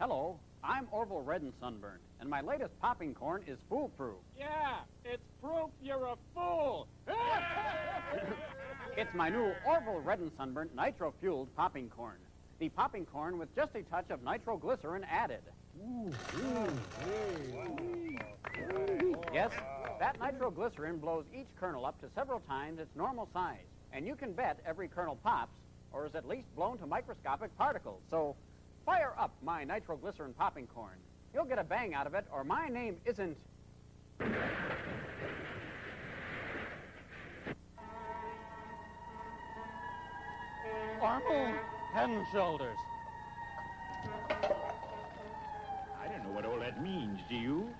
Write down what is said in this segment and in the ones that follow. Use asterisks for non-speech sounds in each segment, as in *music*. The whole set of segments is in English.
Hello, I'm Orville Red and Sunburned, and my latest popping corn is foolproof. Yeah, it's proof you're a fool. *laughs* It's my new Orville Red and Sunburnt nitro-fueled popping corn. The popping corn with just a touch of nitroglycerin added. Yes, that nitroglycerin blows each kernel up to several times its normal size. And you can bet every kernel pops, or is at least blown to microscopic particles. So fire up my nitroglycerin popping corn. You'll get a bang out of it, or my name isn't. Arnold Head and Shoulders. I don't know what all that means, do you?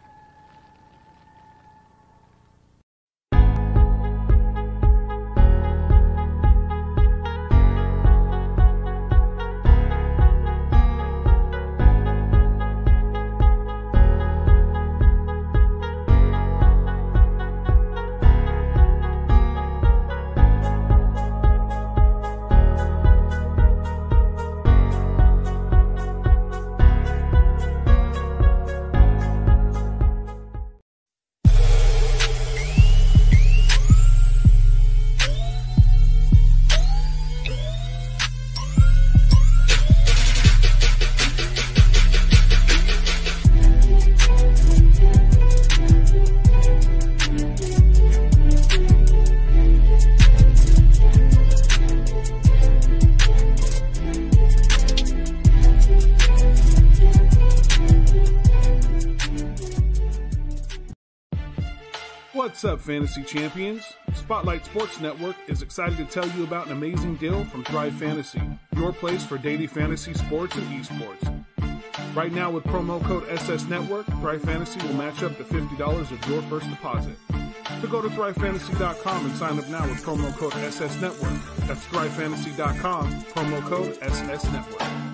Fantasy champions? Spotlight Sports Network is excited to tell you about an amazing deal from Thrive Fantasy, your place for daily fantasy sports and esports. Right now, with promo code SS Network, Thrive Fantasy will match up to $50 of your first deposit. So go to thrivefantasy.com and sign up now with promo code SS Network. That's thrivefantasy.com, promo code SS Network.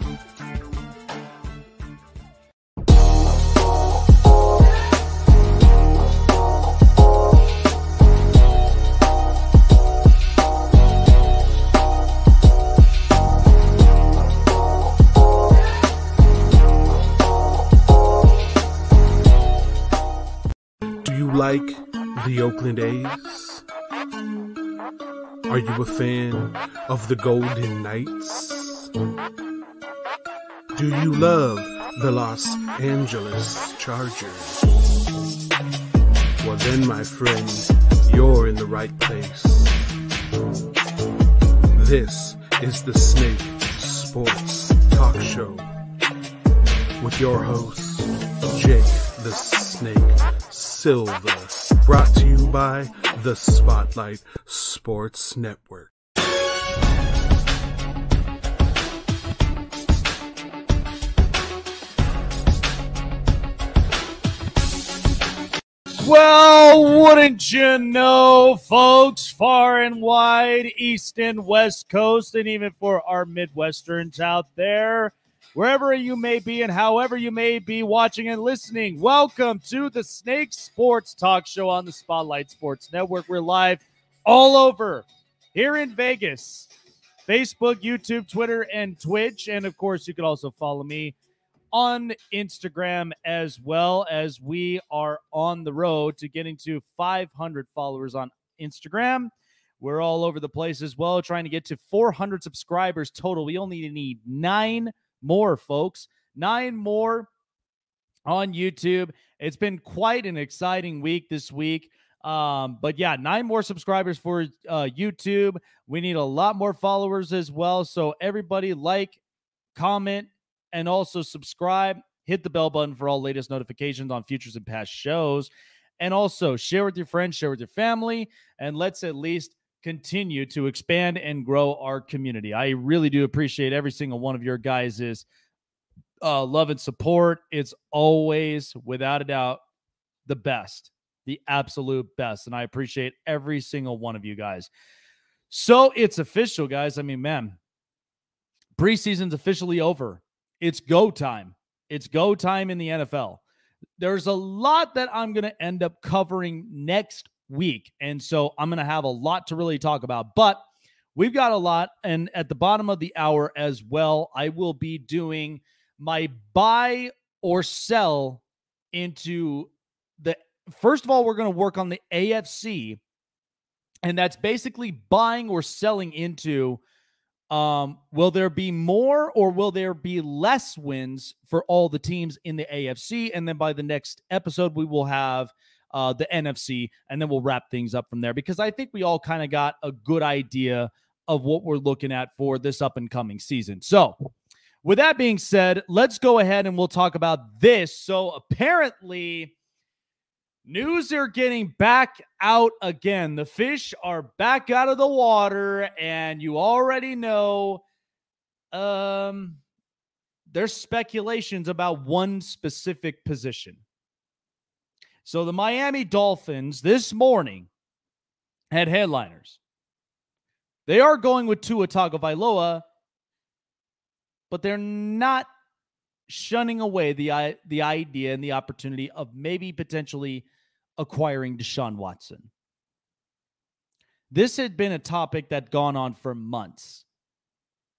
Like the Oakland A's? Are you a fan of the Golden Knights? Do you love the Los Angeles Chargers? Well, then, my friend, you're in the right place. This is the Snake Sports Talk Show with your host, Jake the Snake Silva. Brought to you by the Spotlight Sports Network. Well, wouldn't you know, folks, far and wide, east and west coast, and even for our Midwesterns out there, wherever you may be and however you may be watching and listening, welcome to the Snake Sports Talk Show on the Spotlight Sports Network. We're live all over here in Vegas Facebook, YouTube, Twitter, and Twitch. And of course, you can also follow me on Instagram as well as we are on the road to getting to 500 followers on Instagram. We're all over the place as well, trying to get to 400 subscribers total. We only need nine more, folks. Nine more on YouTube. It's been quite an exciting week this week. Um, but yeah, nine more subscribers for uh, YouTube. We need a lot more followers as well. So everybody like, comment, and also subscribe. Hit the bell button for all latest notifications on futures and past shows. And also share with your friends, share with your family, and let's at least continue to expand and grow our community. I really do appreciate every single one of your guys' uh, love and support. It's always, without a doubt, the best, the absolute best. And I appreciate every single one of you guys. So it's official, guys. I mean, man, preseason's officially over. It's go time. It's go time in the NFL. There's a lot that I'm going to end up covering next week. And so I'm going to have a lot to really talk about. But we've got a lot. And at the bottom of the hour as well, I will be doing my buy or sell into the first of all, we're going to work on the AFC, and that's basically buying or selling into um, will there be more or will there be less wins for all the teams in the AFC? And then by the next episode, we will have uh, the NFC, and then we'll wrap things up from there because I think we all kind of got a good idea of what we're looking at for this up and coming season. So, with that being said, let's go ahead and we'll talk about this. So, apparently, News are getting back out again. The fish are back out of the water, and you already know um, there's speculations about one specific position. So the Miami Dolphins this morning had headliners. They are going with Tua Tagovailoa, but they're not shunning away the the idea and the opportunity of maybe potentially acquiring Deshaun Watson. This had been a topic that gone on for months.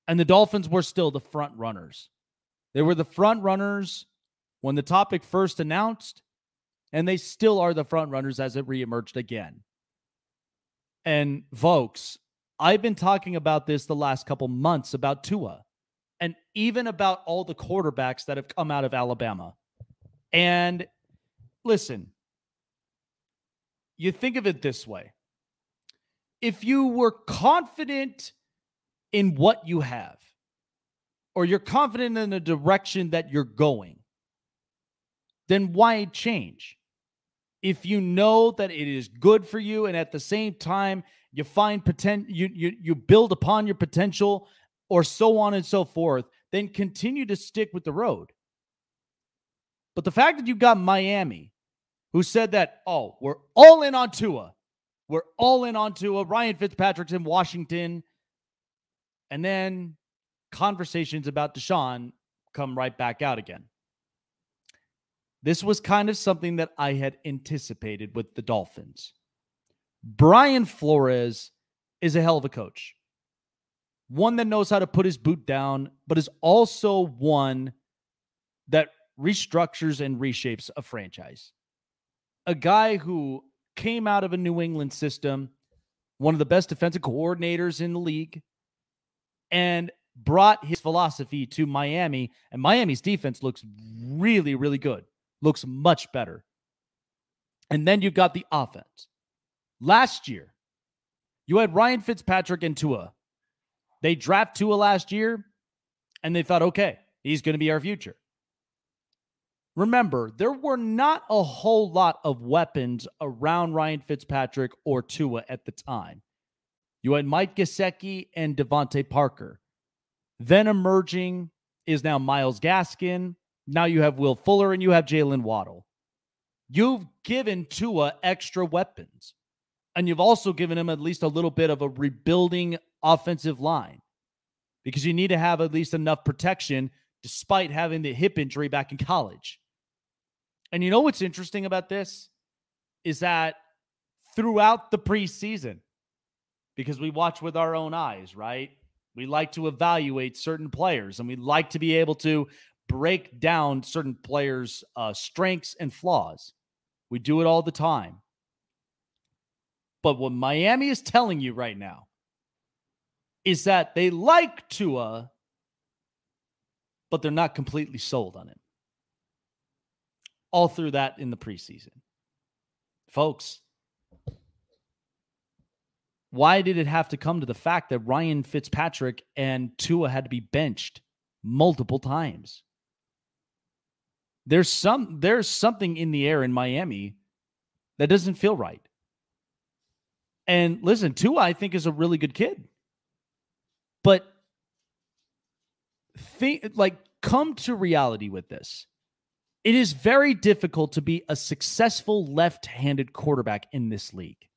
And the Dolphins were still the front runners. They were the front runners when the topic first announced, and they still are the front runners as it reemerged again. And folks, I've been talking about this the last couple months about Tua and even about all the quarterbacks that have come out of Alabama. And listen, you think of it this way if you were confident in what you have, or you're confident in the direction that you're going, then why change? If you know that it is good for you, and at the same time you find potential, you, you you build upon your potential, or so on and so forth, then continue to stick with the road. But the fact that you got Miami, who said that, oh, we're all in on Tua. We're all in on Tua. Ryan Fitzpatrick's in Washington. And then conversations about Deshaun come right back out again. This was kind of something that I had anticipated with the Dolphins. Brian Flores is a hell of a coach. One that knows how to put his boot down, but is also one that restructures and reshapes a franchise a guy who came out of a New England system, one of the best defensive coordinators in the league, and brought his philosophy to Miami. And Miami's defense looks really, really good, looks much better. And then you've got the offense. Last year, you had Ryan Fitzpatrick and Tua. They draft Tua last year, and they thought, okay, he's going to be our future. Remember, there were not a whole lot of weapons around Ryan Fitzpatrick or Tua at the time. You had Mike Gesicki and DeVante Parker. Then emerging is now Myles Gaskin. Now you have Will Fuller and you have Jaylen Waddle. You've given Tua extra weapons, and you've also given him at least a little bit of a rebuilding offensive line because you need to have at least enough protection despite having the hip injury back in college. And you know what's interesting about this is that throughout the preseason, because we watch with our own eyes, right? We like to evaluate certain players and we like to be able to break down certain players' uh, strengths and flaws. We do it all the time. But what Miami is telling you right now is that they like Tua, but they're not completely sold on him all through that in the preseason. Folks, why did it have to come to the fact that Ryan Fitzpatrick and Tua had to be benched multiple times? There's some there's something in the air in Miami that doesn't feel right. And listen, Tua I think is a really good kid. But think like come to reality with this. It is very difficult to be a successful left handed quarterback in this league.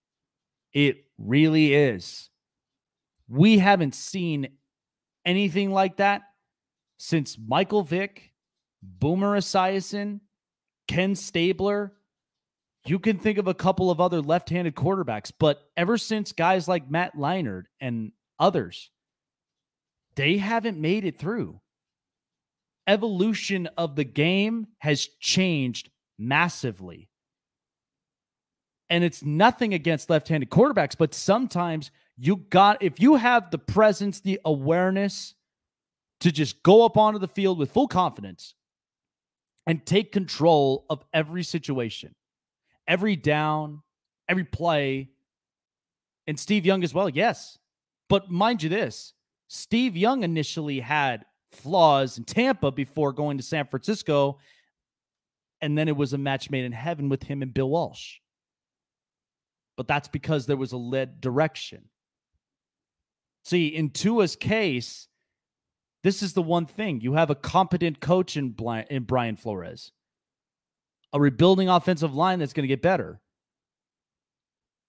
It really is. We haven't seen anything like that since Michael Vick, Boomer Esiason, Ken Stabler. You can think of a couple of other left handed quarterbacks, but ever since guys like Matt Leinart and others, they haven't made it through. evolution of the game has changed massively. And it's nothing against left handed quarterbacks, but sometimes you got, if you have the presence, the awareness to just go up onto the field with full confidence and take control of every situation, every down, every play. And Steve Young as well, yes. But mind you, this Steve Young initially had flaws in Tampa before going to San Francisco. And then it was a match made in heaven with him and Bill Walsh. But that's because there was a led direction. See, in Tua's case, this is the one thing you have a competent coach in, in Brian Flores, a rebuilding offensive line that's going to get better.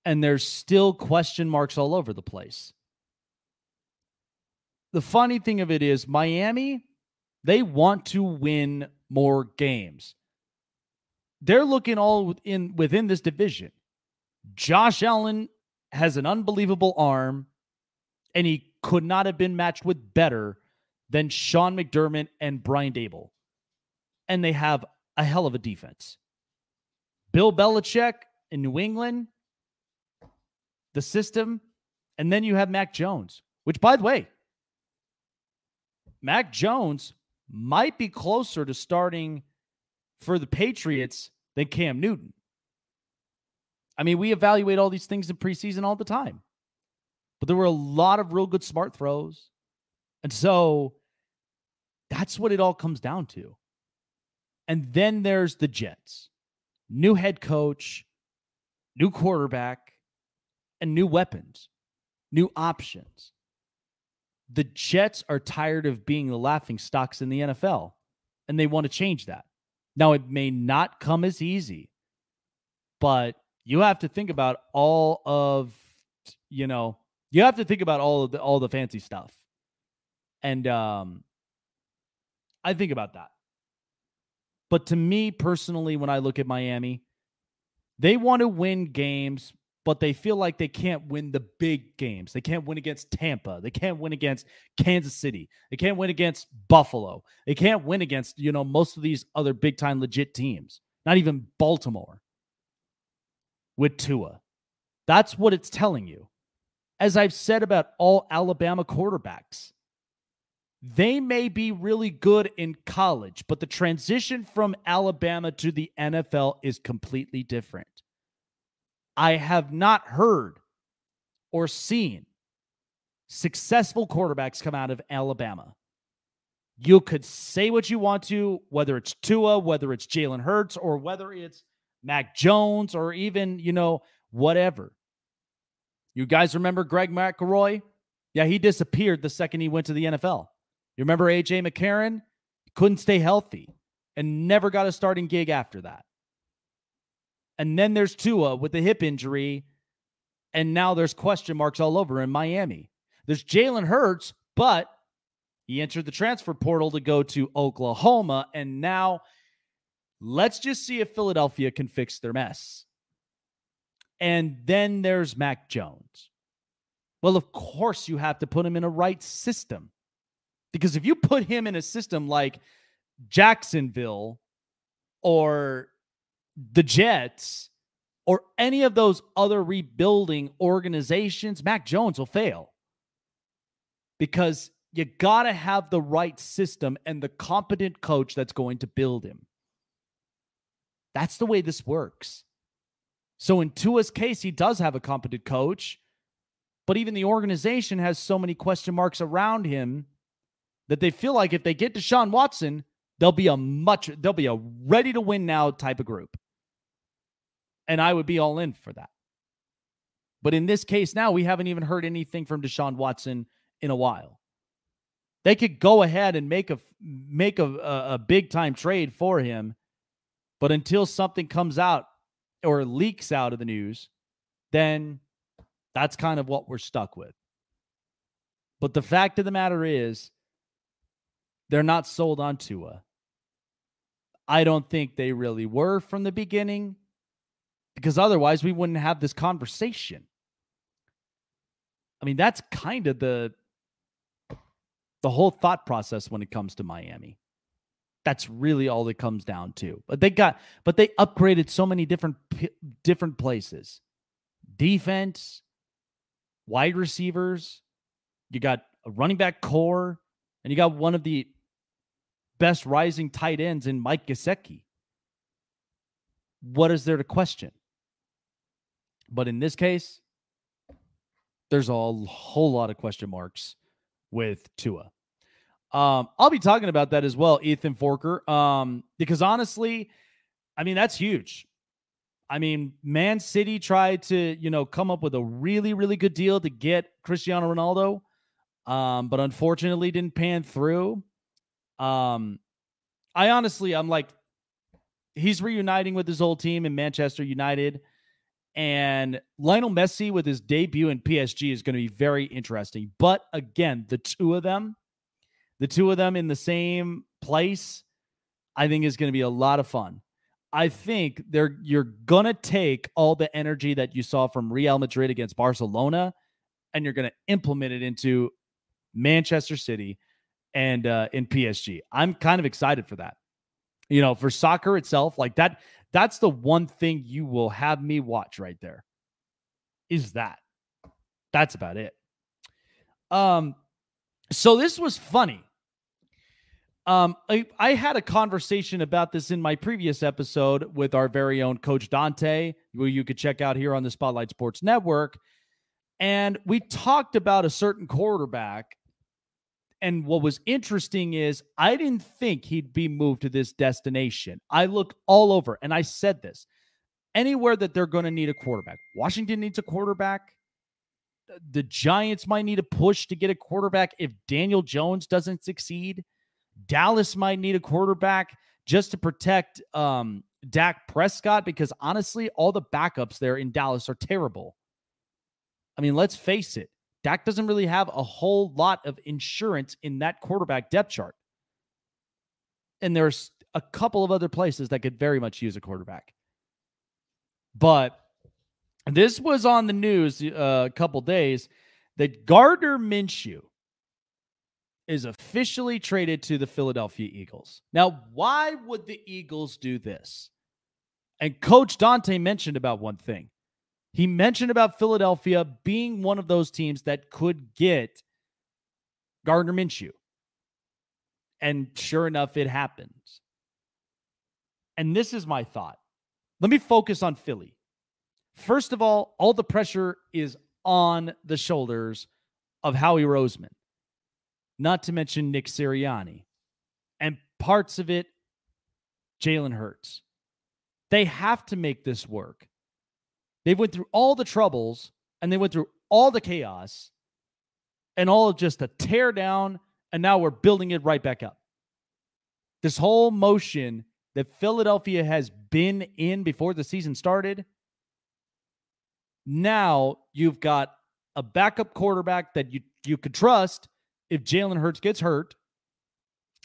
And there's still question marks all over the place. The funny thing of it is, Miami, they want to win more games. They're looking all in within this division. Josh Allen has an unbelievable arm, and he could not have been matched with better than Sean McDermott and Brian Daboll. And they have a hell of a defense. Bill Belichick in New England, the system, and then you have Mac Jones, which, by the way, Mac Jones might be closer to starting for the Patriots than Cam Newton. I mean, we evaluate all these things in preseason all the time, but there were a lot of real good smart throws. And so that's what it all comes down to. And then there's the Jets new head coach, new quarterback, and new weapons, new options. The Jets are tired of being the laughing stocks in the NFL, and they want to change that. Now, it may not come as easy, but you have to think about all of, you know, you have to think about all of the all the fancy stuff. And um I think about that. But to me personally, when I look at Miami, they want to win games, but they feel like they can't win the big games. They can't win against Tampa. They can't win against Kansas City. They can't win against Buffalo. They can't win against, you know, most of these other big time legit teams, not even Baltimore with Tua. That's what it's telling you. As I've said about all Alabama quarterbacks, they may be really good in college, but the transition from Alabama to the NFL is completely different. I have not heard or seen successful quarterbacks come out of Alabama. You could say what you want to, whether it's Tua, whether it's Jalen Hurts, or whether it's Mac Jones, or even, you know, whatever. You guys remember Greg McElroy? Yeah, he disappeared the second he went to the NFL. You remember AJ McCarron? Couldn't stay healthy and never got a starting gig after that. And then there's Tua with the hip injury. And now there's question marks all over in Miami. There's Jalen Hurts, but he entered the transfer portal to go to Oklahoma. And now let's just see if Philadelphia can fix their mess. And then there's Mac Jones. Well, of course, you have to put him in a right system. Because if you put him in a system like Jacksonville or the Jets or any of those other rebuilding organizations, Mac Jones will fail. Because you got to have the right system and the competent coach that's going to build him. That's the way this works. So, in Tua's case, he does have a competent coach, but even the organization has so many question marks around him that they feel like if they get Deshaun Watson, they'll be a much they'll be a ready to win now type of group. And I would be all in for that. But in this case now, we haven't even heard anything from Deshaun Watson in a while. They could go ahead and make a make a, a, a big time trade for him, but until something comes out or leaks out of the news, then that's kind of what we're stuck with. But the fact of the matter is, they're not sold on Tua. I don't think they really were from the beginning because otherwise we wouldn't have this conversation. I mean, that's kind of the the whole thought process when it comes to Miami. That's really all it comes down to. But they got, but they upgraded so many different different places, defense, wide receivers. You got a running back core, and you got one of the best rising tight ends in Mike Gesicki. What is there to question? But in this case, there's a whole lot of question marks with Tua. Um, I'll be talking about that as well, Ethan Forker. Um, because honestly, I mean, that's huge. I mean, Man City tried to, you know, come up with a really, really good deal to get Cristiano Ronaldo, um, but unfortunately didn't pan through. Um, I honestly, I'm like, he's reuniting with his old team in Manchester United. And Lionel Messi with his debut in PSG is going to be very interesting. But again, the two of them, the two of them in the same place, I think is going to be a lot of fun. I think they're you're going to take all the energy that you saw from Real Madrid against Barcelona and you're going to implement it into Manchester City and uh, in PSG. I'm kind of excited for that. You know, for soccer itself, like that that's the one thing you will have me watch right there. Is that. That's about it. Um so this was funny. Um I, I had a conversation about this in my previous episode with our very own coach Dante, who you could check out here on the Spotlight Sports Network. And we talked about a certain quarterback and what was interesting is I didn't think he'd be moved to this destination. I looked all over and I said this anywhere that they're going to need a quarterback. Washington needs a quarterback. The Giants might need a push to get a quarterback if Daniel Jones doesn't succeed. Dallas might need a quarterback just to protect um, Dak Prescott because honestly, all the backups there in Dallas are terrible. I mean, let's face it. Dak doesn't really have a whole lot of insurance in that quarterback depth chart. And there's a couple of other places that could very much use a quarterback. But this was on the news uh, a couple days that Gardner Minshew is officially traded to the Philadelphia Eagles. Now, why would the Eagles do this? And Coach Dante mentioned about one thing. He mentioned about Philadelphia being one of those teams that could get Gardner Minshew. And sure enough, it happens. And this is my thought. Let me focus on Philly. First of all, all the pressure is on the shoulders of Howie Roseman, not to mention Nick Sirianni, and parts of it, Jalen Hurts. They have to make this work. They went through all the troubles and they went through all the chaos and all of just a tear down. And now we're building it right back up. This whole motion that Philadelphia has been in before the season started. Now you've got a backup quarterback that you, you could trust if Jalen Hurts gets hurt.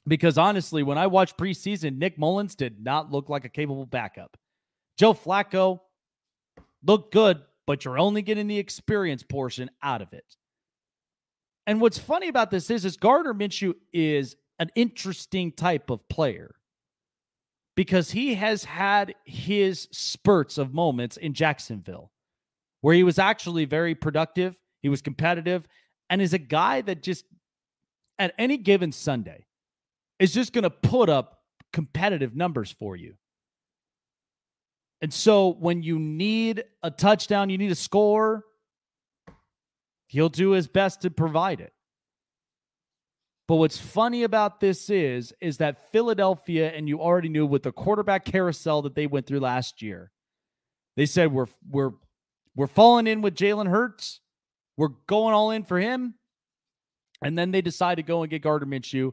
Because honestly, when I watched preseason, Nick Mullens did not look like a capable backup. Joe Flacco, look good, but you're only getting the experience portion out of it. And what's funny about this is, is Gardner Minshew is an interesting type of player because he has had his spurts of moments in Jacksonville where he was actually very productive, he was competitive, and is a guy that just at any given Sunday is just going to put up competitive numbers for you. And so when you need a touchdown, you need a score, he'll do his best to provide it. But what's funny about this is is that Philadelphia and you already knew with the quarterback carousel that they went through last year. They said we're we're we're falling in with Jalen Hurts. We're going all in for him. And then they decide to go and get Gardner Minshew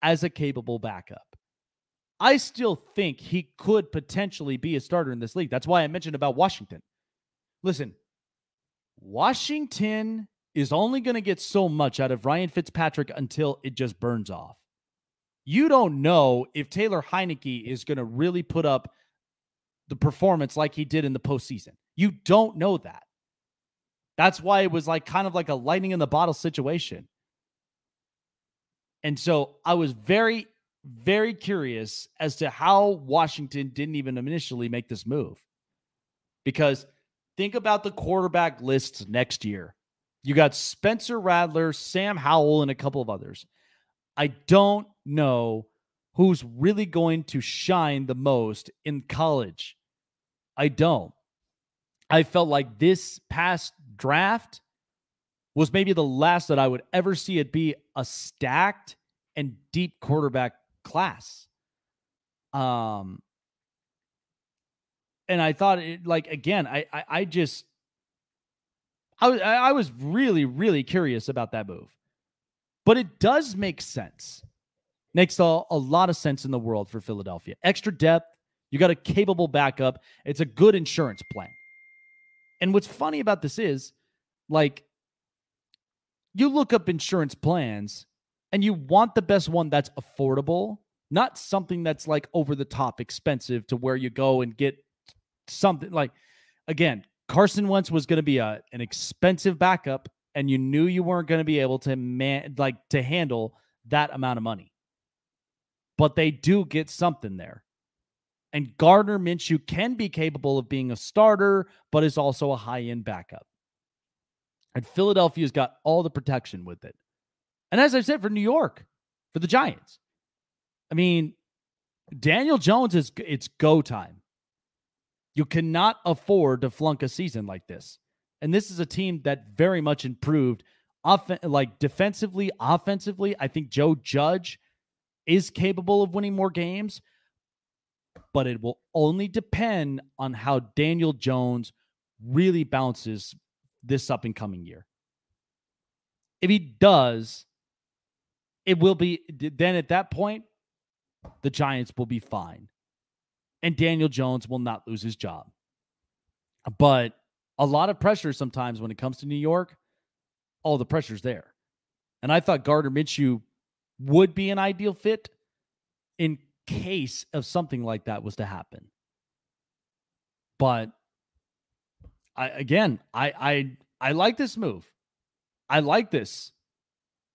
as a capable backup. I still think he could potentially be a starter in this league. That's why I mentioned about Washington. Listen, Washington is only going to get so much out of Ryan Fitzpatrick until it just burns off. You don't know if Taylor Heinicke is going to really put up the performance like he did in the postseason. You don't know that. That's why it was like kind of like a lightning in the bottle situation. And so I was very very curious as to how Washington didn't even initially make this move. Because think about the quarterback lists next year. You got Spencer Rattler, Sam Howell, and a couple of others. I don't know who's really going to shine the most in college. I don't. I felt like this past draft was maybe the last that I would ever see it be a stacked and deep quarterback class. Um, and I thought it like again, I I, I just I was I was really really curious about that move, but it does make sense. Makes a, a lot of sense in the world for Philadelphia. Extra depth, you got a capable backup. It's a good insurance plan. And what's funny about this is, like, you look up insurance plans and you want the best one that's affordable, not something that's like over the top expensive to where you go and get something like, again, Carson Wentz was going to be a, an expensive backup, and you knew you weren't going to be able to man like to handle that amount of money. But they do get something there. And Gardner Minshew can be capable of being a starter, but is also a high end backup. And Philadelphia's got all the protection with it. And as I said for New York, for the Giants, I mean, Daniel Jones is it's go time. You cannot afford to flunk a season like this. And this is a team that very much improved off like defensively, offensively. I think Joe Judge is capable of winning more games, but it will only depend on how Daniel Jones really bounces this up and coming year. If he does, it will be then at that point, the Giants will be fine and Daniel Jones will not lose his job. But a lot of pressure sometimes when it comes to New York, all the pressure's there. And I thought Gardner Minshew would be an ideal fit in case of something like that was to happen. But I again, I I I like this move. I like this.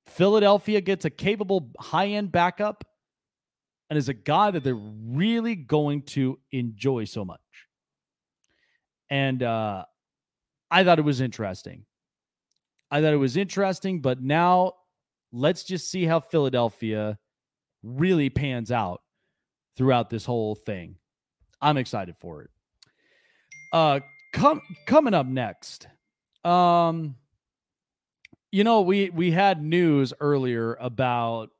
Philadelphia gets a capable high-end backup and is a guy that they're really going to enjoy so much. And uh, I thought it was interesting. I thought it was interesting, but now let's just see how Philadelphia really pans out throughout this whole thing. I'm excited for it. Uh com- coming up next. Um you know, we we had news earlier about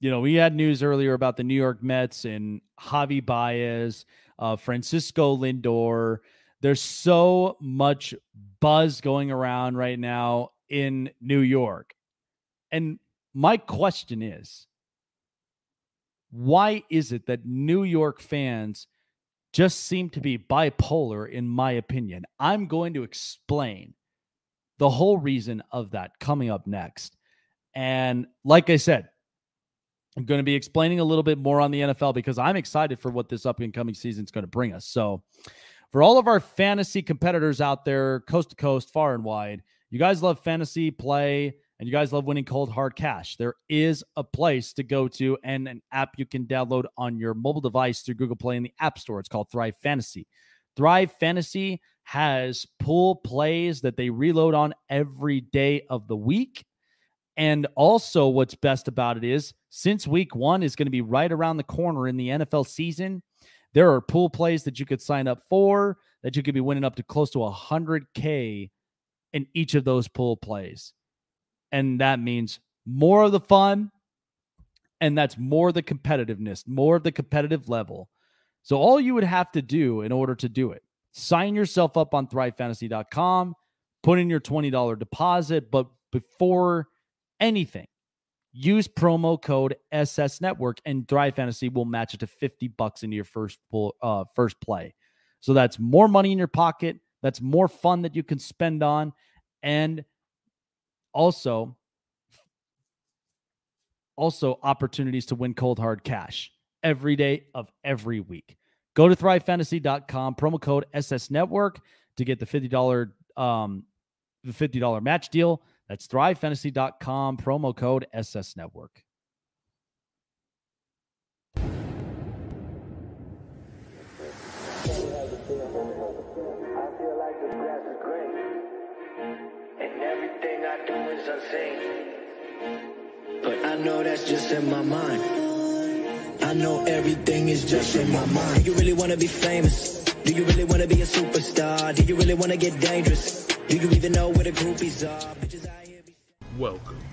you know, we had news earlier about the New York Mets and Javy Baez, uh, Francisco Lindor. There's so much buzz going around right now in New York. And my question is why is it that New York fans just seem to be bipolar, in my opinion? I'm going to explain the whole reason of that coming up next. And like I said, I'm going to be explaining a little bit more on the NFL because I'm excited for what this up and coming season is going to bring us. So, for all of our fantasy competitors out there, coast to coast, far and wide, you guys love fantasy play and you guys love winning cold hard cash. There is a place to go to and an app you can download on your mobile device through Google Play in the App Store. It's called Thrive Fantasy. Thrive Fantasy has pool plays that they reload on every day of the week. And also, what's best about it is since week one is going to be right around the corner in the NFL season, there are pool plays that you could sign up for that you could be winning up to close to 100K in each of those pool plays. And that means more of the fun, and that's more the competitiveness, more of the competitive level. So, all you would have to do in order to do it, sign yourself up on thrivefantasy.com, put in your $20 deposit, but before anything, use promo code SS Network and Thrive Fantasy will match it to 50 bucks into your first pull, uh, first play. So that's more money in your pocket. That's more fun that you can spend on. And also, also opportunities to win cold hard cash every day of every week. Go to thrivefantasy.com, promo code SS Network to get the $50 um, the $50 match deal. That's thrivefantasy.com, promo code SS Network. But I know that's just in my mind. I know everything is just in my mind. Do you really wanna be famous? Do you really wanna be a superstar? Do you really wanna get dangerous? Do you even know where the groupies are? Welcome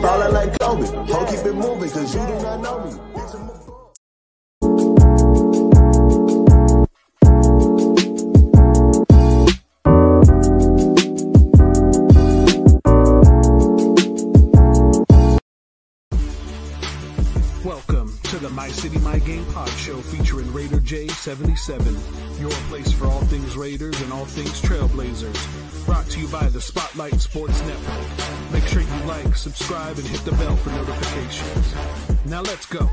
ballin' like Kobe. Ho, keep it moving, cause you do not know me. Welcome to the My City My Game Pod Show featuring Raider J77, your place for things Raiders and all things Trailblazers. Brought to you by the Spotlight Sports Network. Make sure you like, subscribe, and hit the bell for notifications. Now let's go.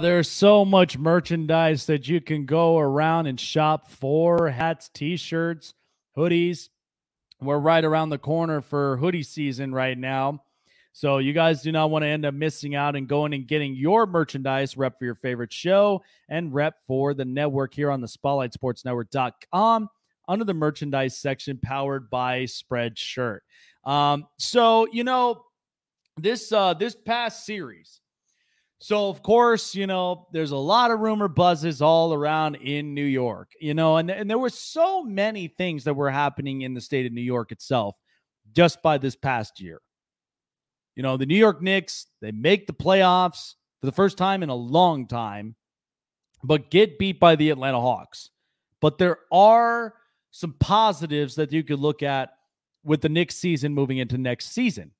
There's so much merchandise that you can go around and shop for hats, t shirts, hoodies. We're right around the corner for hoodie season right now. So you guys do not want to end up missing out and going and getting your merchandise rep for your favorite show and rep for the network here on the spotlightsportsnetwork.com under the merchandise section powered by Spreadshirt. Um, so you know, this uh this past series so of course, you know, there's a lot of rumor buzzes all around in New York, you know, and, and there were so many things that were happening in the state of New York itself just by this past year. You know, the New York Knicks, they make the playoffs for the first time in a long time, but get beat by the Atlanta Hawks. But there are some positives that you could look at with the Knicks season moving into next season.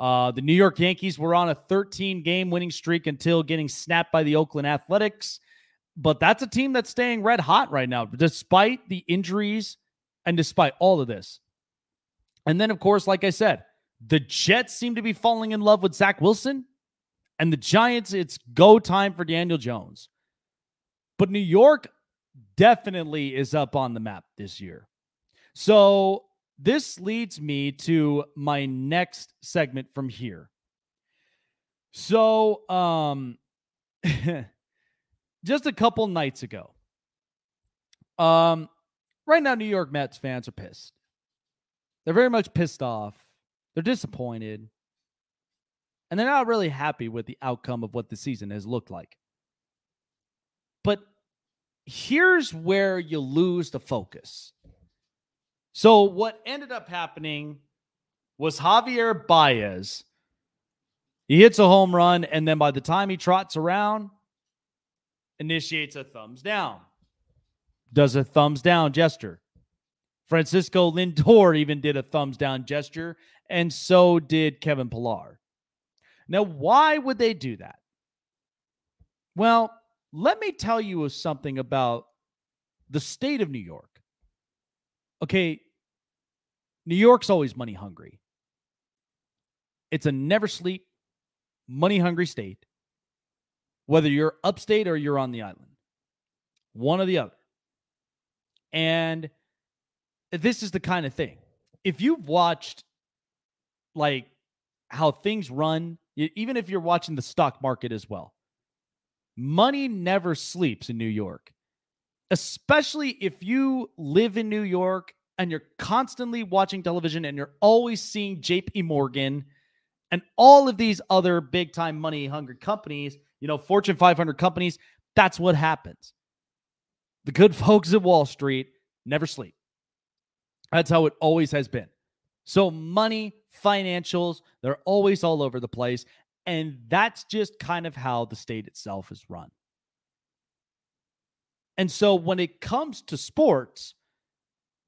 Uh, the New York Yankees were on a 13 game winning streak until getting snapped by the Oakland Athletics. But that's a team that's staying red hot right now, despite the injuries and despite all of this. And then, of course, like I said, the Jets seem to be falling in love with Zach Wilson. And the Giants, it's go time for Daniel Jones. But New York definitely is up on the map this year. So this leads me to my next segment from here. So, um, *laughs* just a couple nights ago, um, right now, New York Mets fans are pissed. They're very much pissed off. They're disappointed. And they're not really happy with the outcome of what the season has looked like. But here's where you lose the focus. So what ended up happening was Javier Baez. He hits a home run, and then by the time he trots around, initiates a thumbs down. Does a thumbs down gesture. Francisco Lindor even did a thumbs down gesture, and so did Kevin Pillar. Now, why would they do that? Well, let me tell you something about the state of New York. Okay, New York's always money hungry. It's a never sleep, money hungry state, whether you're upstate or you're on the island, one or the other. And this is the kind of thing. If you've watched like how things run, even if you're watching the stock market as well, money never sleeps in New York, especially if you live in New York and you're constantly watching television and you're always seeing JP Morgan and all of these other big time money hungry companies, you know, Fortune 500 companies, that's what happens. The good *laughs* folks at Wall Street never sleep. That's how it always has been. So, money, financials, they're always all over the place. And that's just kind of how the state itself is run. And so, when it comes to sports,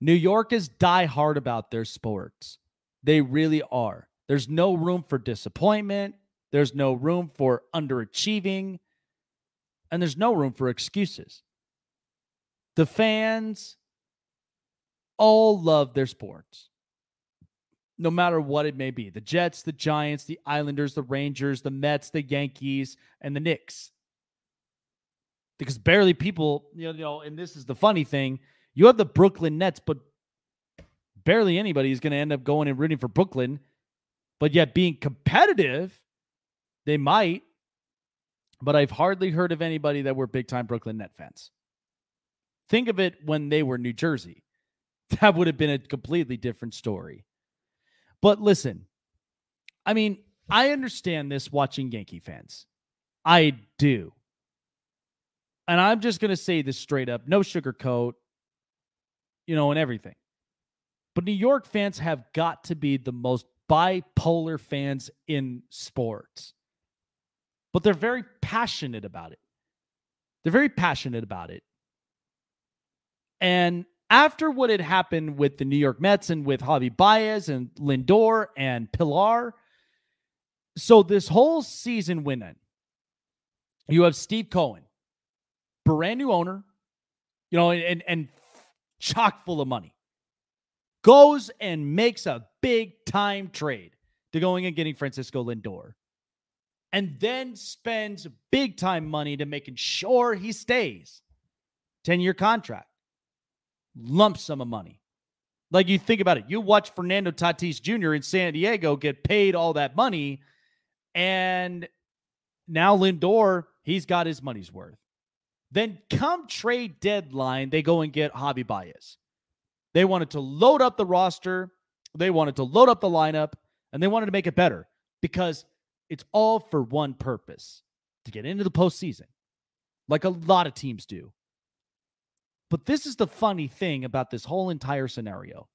New York is die hard about their sports. They really are. There's no room for disappointment. There's no room for underachieving. And there's no room for excuses. The fans all love their sports, no matter what it may be the Jets, the Giants, the Islanders, the Rangers, the Mets, the Yankees, and the Knicks. Because barely people, you know, and this is the funny thing you have the Brooklyn Nets, but barely anybody is going to end up going and rooting for Brooklyn. But yet, being competitive, they might. But I've hardly heard of anybody that were big time Brooklyn Net fans. Think of it when they were New Jersey. *laughs* That would have been a completely different story. But listen, I mean, I understand this watching Yankee fans. I do. And I'm just going to say this straight up no sugarcoat, you know, and everything. But New York fans have got to be the most bipolar fans in sports. But they're very passionate about it. They're very passionate about it. And after what had happened with the New York Mets and with Javy Baez and Lindor and Pillar, so this whole season winning, you have Steve Cohen, brand new owner, you know, and and chock full of money, goes and makes a big time trade to going and getting Francisco Lindor, and then spends big time money to making sure he stays, ten year contract lump sum of money. Like you think about it, you watch Fernando Tatis Jr. in San Diego get paid all that money, and now Lindor, he's got his money's worth. Then come trade deadline, they go and get Javy Baez. They wanted to load up the roster, they wanted to load up the lineup, and they wanted to make it better because it's all for one purpose to get into the postseason, like a lot of teams do. But this is the funny thing about this whole entire scenario.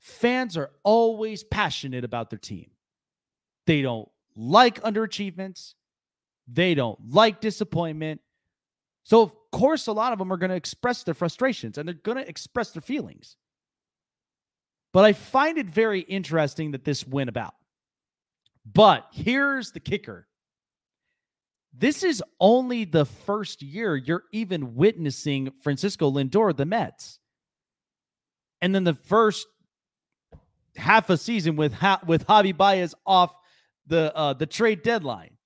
Fans are always passionate about their team. They don't like underachievements. They don't like disappointment. So, of course, a lot of them are going to express their frustrations and they're going to express their feelings. But I find it very interesting that this went about. But here's the kicker this is only the first year you're even witnessing Francisco Lindor, the Mets. And then the first half a season with ha- with Javy Baez off the uh, the trade deadline.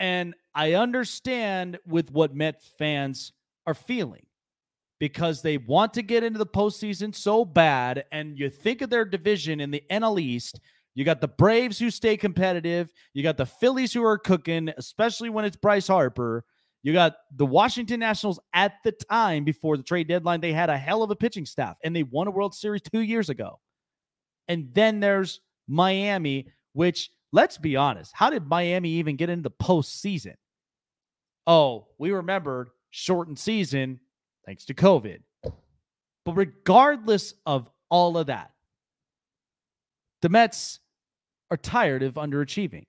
And I understand with what Met fans are feeling because they want to get into the postseason so bad. And you think of their division in the NL East, you got the Braves who stay competitive. You got the Phillies who are cooking, especially when it's Bryce Harper. You got the Washington Nationals at the time before the trade deadline. They had a hell of a pitching staff and they won a World Series two years ago. And then there's Miami, which let's be honest, how did Miami even get into the postseason? Oh, we remembered shortened season thanks to COVID. But regardless of all of that, the Mets are tired of underachieving.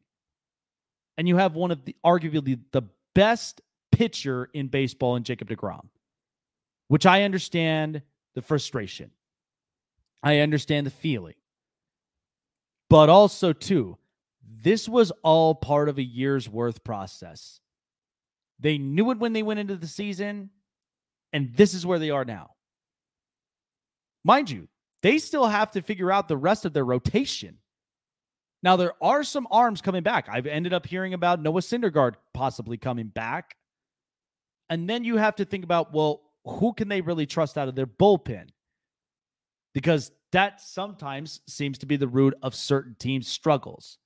And you have one of the arguably the best pitcher in baseball in Jacob DeGrom, which I understand the frustration. I understand the feeling. But also, too, this was all part of a year's worth process. They knew it when they went into the season, and this is where they are now. Mind you, they still have to figure out the rest of their rotation. Now, there are some arms coming back. I've ended up hearing about Noah Syndergaard possibly coming back. And then you have to think about, well, who can they really trust out of their bullpen? Because that sometimes seems to be the root of certain teams' struggles.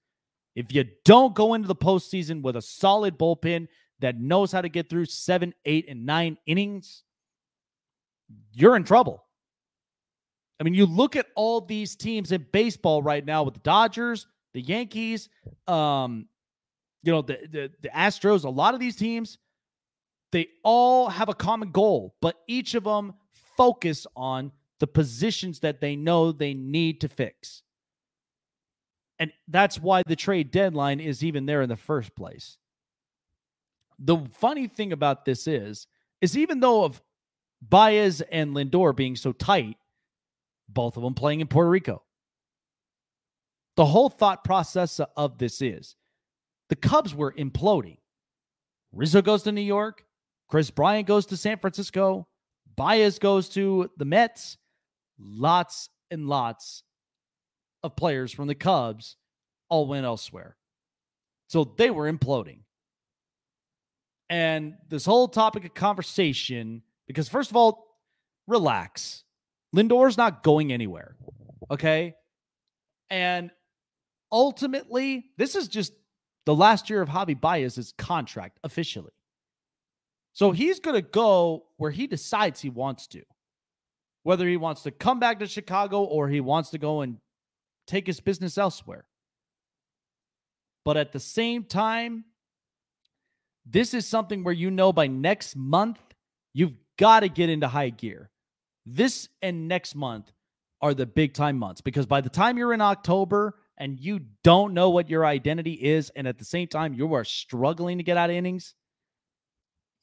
If you don't go into the postseason with a solid bullpen that knows how to get through seven, eight, and nine innings, you're in trouble. I mean, you look at all these teams in baseball right now with the Dodgers, the Yankees, um, you know, the, the the Astros, a lot of these teams, they all have a common goal, but each of them focus on the positions that they know they need to fix. And that's why the trade deadline is even there in the first place. The funny thing about this is, is even though of Baez and Lindor being so tight, both of them playing in Puerto Rico. The whole thought process of this is the Cubs were imploding. Rizzo goes to New York. Kris Bryant goes to San Francisco. Baez goes to the Mets. Lots and lots of players from the Cubs all went elsewhere. So they were imploding. And this whole topic of conversation, because first of all, relax. Lindor's not going anywhere. Okay. And ultimately, this is just the last year of Javy Baez's contract officially. So he's going to go where he decides he wants to. Whether he wants to come back to Chicago or he wants to go and take his business elsewhere. But at the same time, this is something where you know by next month, you've got to get into high gear. This and next month are the big time months because by the time you're in October and you don't know what your identity is, and at the same time you are struggling to get out of innings,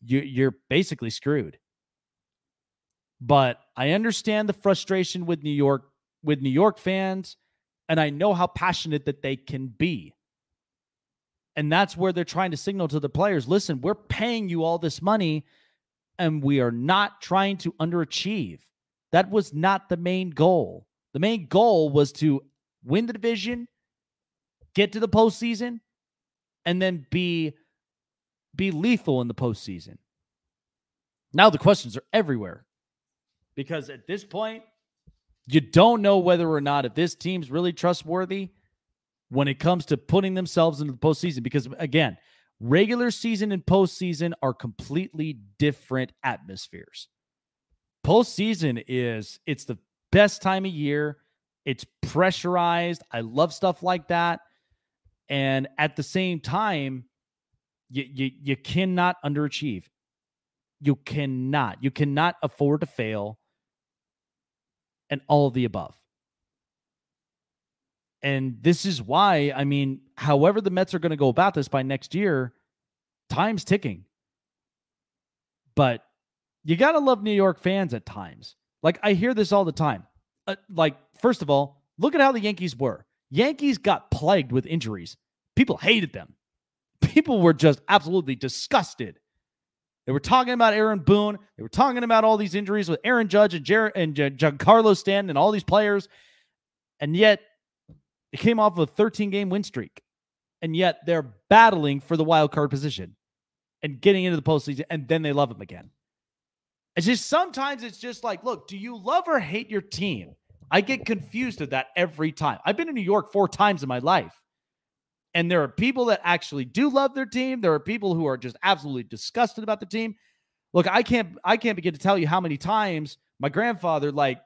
you, you're basically screwed. But I understand the frustration with New York with New York fans, and I know how passionate that they can be. And that's where they're trying to signal to the players listen, we're paying you all this money, and we are not trying to underachieve. That was not the main goal. The main goal was to win the division, get to the postseason, and then be be lethal in the postseason. Now the questions are everywhere because at this point, you don't know whether or not if this team's really trustworthy when it comes to putting themselves into the postseason. Because again, regular season and postseason are completely different atmospheres. Postseason is it's the best time of year. It's pressurized. I love stuff like that. And at the same time, you, you, you cannot underachieve. You cannot. You cannot afford to fail. And all of the above. And this is why, I mean, however the Mets are going to go about this by next year, time's ticking. But you got to love New York fans at times. Like I hear this all the time. Uh, like first of all, look at how the Yankees were. Yankees got plagued with injuries. People hated them. People were just absolutely disgusted. They were talking about Aaron Boone. They were talking about all these injuries with Aaron Judge and Jared and Giancarlo Stanton and all these players. And yet they came off of a 13 game win streak. And yet they're battling for the wild card position and getting into the postseason. And then they love him again. It's just sometimes it's just like, look, do you love or hate your team? I get confused at that every time. I've been in New York four times in my life. And there are people that actually do love their team. There are people who are just absolutely disgusted about the team. Look, I can't I can't begin to tell you how many times my grandfather like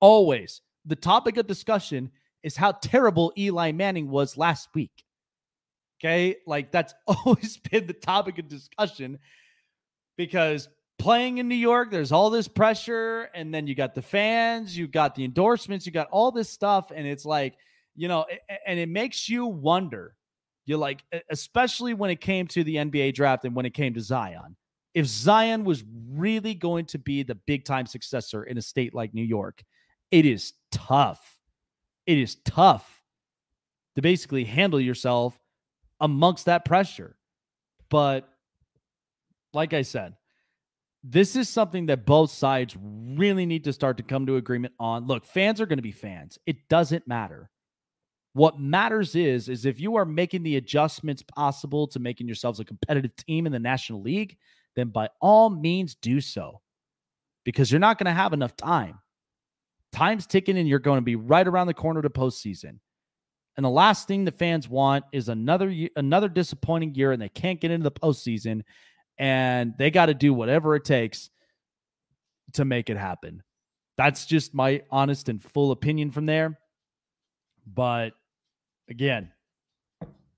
always the topic of discussion is how terrible Eli Manning was last week. Okay? Like that's *laughs* always been the topic of discussion because playing in New York, there's all this pressure, and then you got the fans, you got the endorsements, you got all this stuff, and it's like, you know, and it makes you wonder. You're like, especially when it came to the NBA draft and when it came to Zion, if Zion was really going to be the big time successor in a state like New York, it is tough. It is tough to basically handle yourself amongst that pressure. But like I said, this is something that both sides really need to start to come to agreement on. Look, fans are going to be fans. It doesn't matter. What matters is is if you are making the adjustments possible to making yourselves a competitive team in the National League, then by all means do so. Because you're not going to have enough time. Time's ticking and you're going to be right around the corner to postseason. And the last thing the fans want is another another disappointing year and they can't get into the postseason and they got to do whatever it takes to make it happen. That's just my honest and full opinion from there. But again,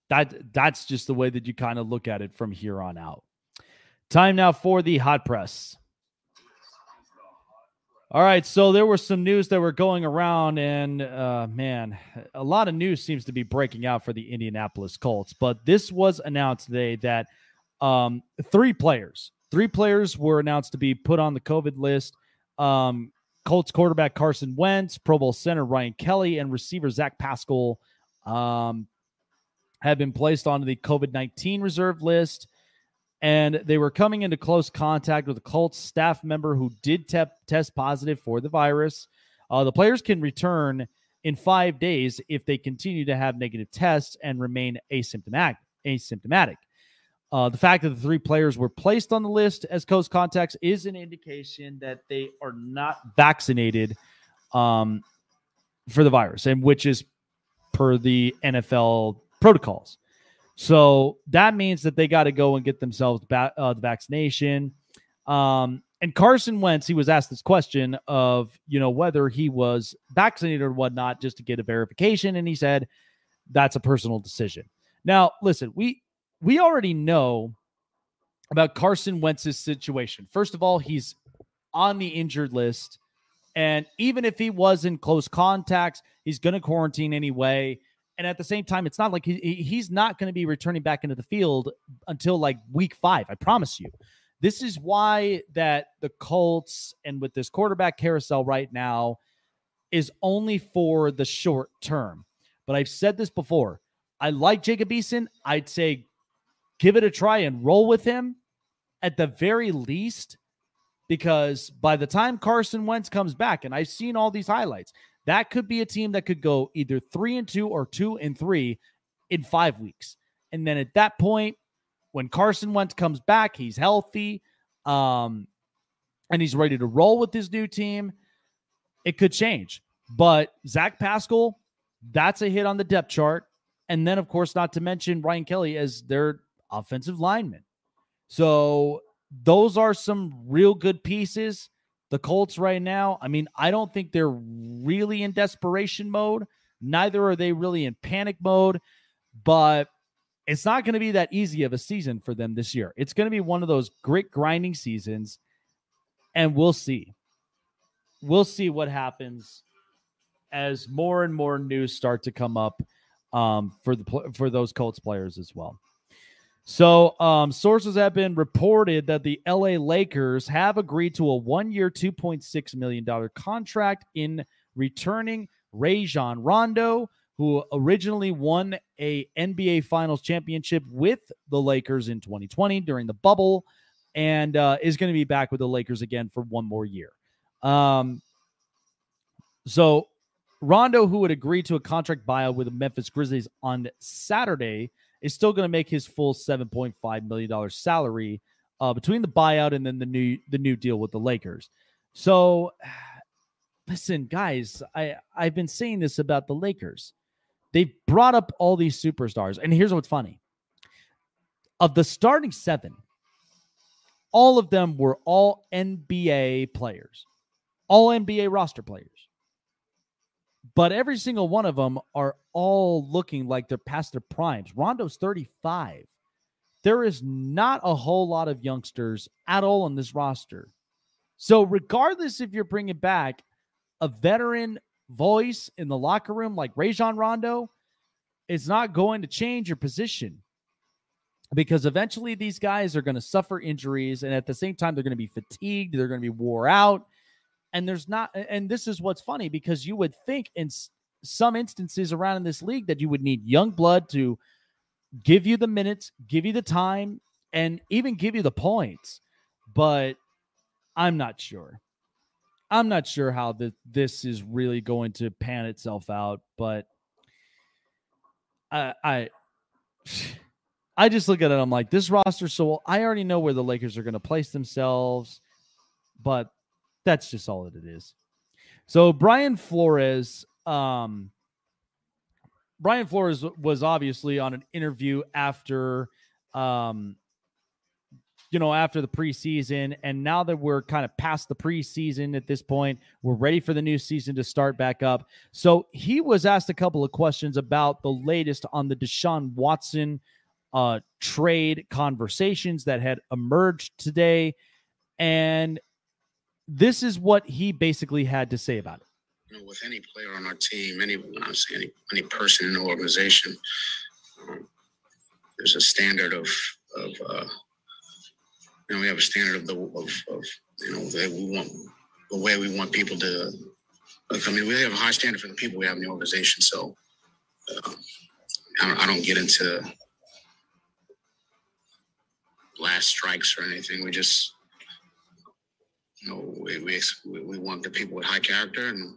that that's just the way that you kind of look at it from here on out. Time now for the hot press. All right, so there were some news that were going around, and uh, man, a lot of news seems to be breaking out for the Indianapolis Colts. But this was announced today that um, three players, three players were announced to be put on the COVID list. Um, Colts quarterback Carson Wentz, Pro Bowl center Ryan Kelly, and receiver Zach Pascal um, have been placed onto the COVID 19 reserve list. And they were coming into close contact with a Colts staff member who did te- test positive for the virus. Uh, the players can return in five days if they continue to have negative tests and remain asymptomatic. asymptomatic. Uh, the fact that the three players were placed on the list as close contacts is an indication that they are not vaccinated um, for the virus, and which is per the NFL protocols. So that means that they got to go and get themselves uh, the vaccination. Um, and Carson Wentz, he was asked this question of, you know, whether he was vaccinated or whatnot, just to get a verification, and he said that's a personal decision. Now, listen, we we already know about Carson Wentz's situation. First of all, he's on the injured list. And even if he was in close contacts, he's going to quarantine anyway. And at the same time, it's not like he, he's not going to be returning back into the field until like week five. I promise you. This is why that the Colts and with this quarterback carousel right now is only for the short term. But I've said this before. I like Jacob Eason. I'd say give it a try and roll with him at the very least because by the time Carson Wentz comes back, and I've seen all these highlights, that could be a team that could go either three and two or two and three in five weeks. And then at that point, when Carson Wentz comes back, he's healthy, um, and he's ready to roll with his new team. It could change. But Zach Pascal, that's a hit on the depth chart. And then, of course, not to mention Ryan Kelly as their offensive lineman. So those are some real good pieces. The Colts right now, I mean, I don't think they're really in desperation mode. Neither are they really in panic mode, but it's not going to be that easy of a season for them this year. It's going to be one of those grit grinding seasons, and we'll see. We'll see what happens as more and more news start to come up um, for the for those Colts players as well. So, um, sources have been reported that the LA Lakers have agreed to a one year, $2.6 million contract in returning Rajon Rondo, who originally won a NBA Finals championship with the Lakers in 2020 during the bubble and uh, is going to be back with the Lakers again for one more year. Um, so, Rondo, who would agree to a contract buyout with the Memphis Grizzlies on Saturday, is still going to make his full $7.5 million salary uh, between the buyout and then the new the new deal with the Lakers. So *sighs* listen, guys, I, I've been saying this about the Lakers. They've brought up all these superstars. And here's what's funny. Of the starting seven, all of them were all NBA players, all NBA roster players but every single one of them are all looking like they're past their primes. Rondo's 35. There is not a whole lot of youngsters at all on this roster. So, regardless if you're bringing back a veteran voice in the locker room like Rajon Rondo, it's not going to change your position because eventually these guys are going to suffer injuries. And at the same time, they're going to be fatigued, they're going to be wore out and there's not, and this is what's funny because you would think in some instances around in this league that you would need young blood to give you the minutes, give you the time, and even give you the points. But I'm not sure. I'm not sure how the, this is really going to pan itself out, but I I *sighs* I just look at it. I'm like, this roster. So I already know where the Lakers are going to place themselves, but that's just all that it is. So Brian Flores, um, Brian Flores was obviously on an interview after, um, you know, after the preseason, and now that we're kind of past the preseason at this point, we're ready for the new season to start back up. So he was asked a couple of questions about the latest on the Deshaun Watson uh, trade conversations that had emerged today, and this is what he basically had to say about it. You know, with any player on our team, any honestly, any any person in the organization, um, there's a standard of of uh, you know we have a standard of the of, of you know that we want the way we want people to. I mean, we have a high standard for the people we have in the organization. So uh, I, don't, I don't get into last strikes or anything. We just you know, we, we, we want the people with high character and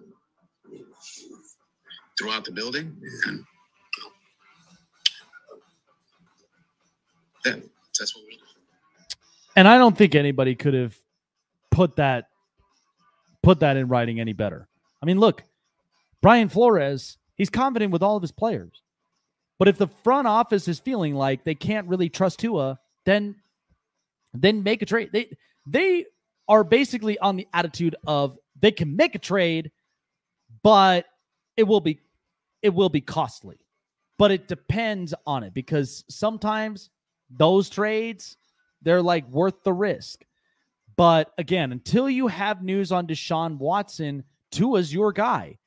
throughout the building. And that's what we do. And I don't think anybody could have put that put that in writing any better. I mean, look, Brian Flores, he's confident with all of his players. But if the front office is feeling like they can't really trust Tua, then then make a trade. They they are basically on the attitude of they can make a trade, but it will be it will be costly. But it depends on it because sometimes those trades they're like worth the risk. But again, until you have news on Deshaun Watson, Tua's your guy.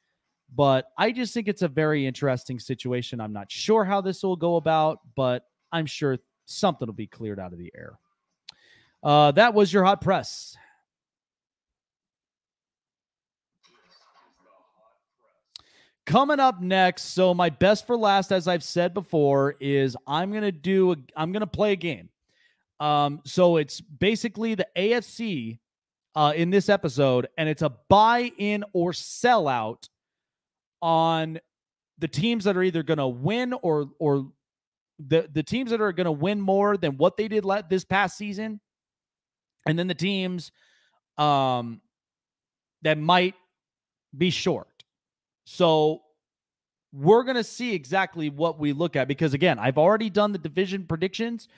But I just think it's a very interesting situation. I'm not sure how this will go about, but I'm sure something will be cleared out of the air. Uh, that was your hot press. Coming up next, so my best for last, as I've said before, is I'm gonna do a, I'm gonna play a game. Um, so it's basically the AFC uh, in this episode, and it's a buy in or sell out on the teams that are either gonna win or or the the teams that are gonna win more than what they did let this past season, and then the teams um that might be short. So we're going to see exactly what we look at because again, I've already done the division predictions,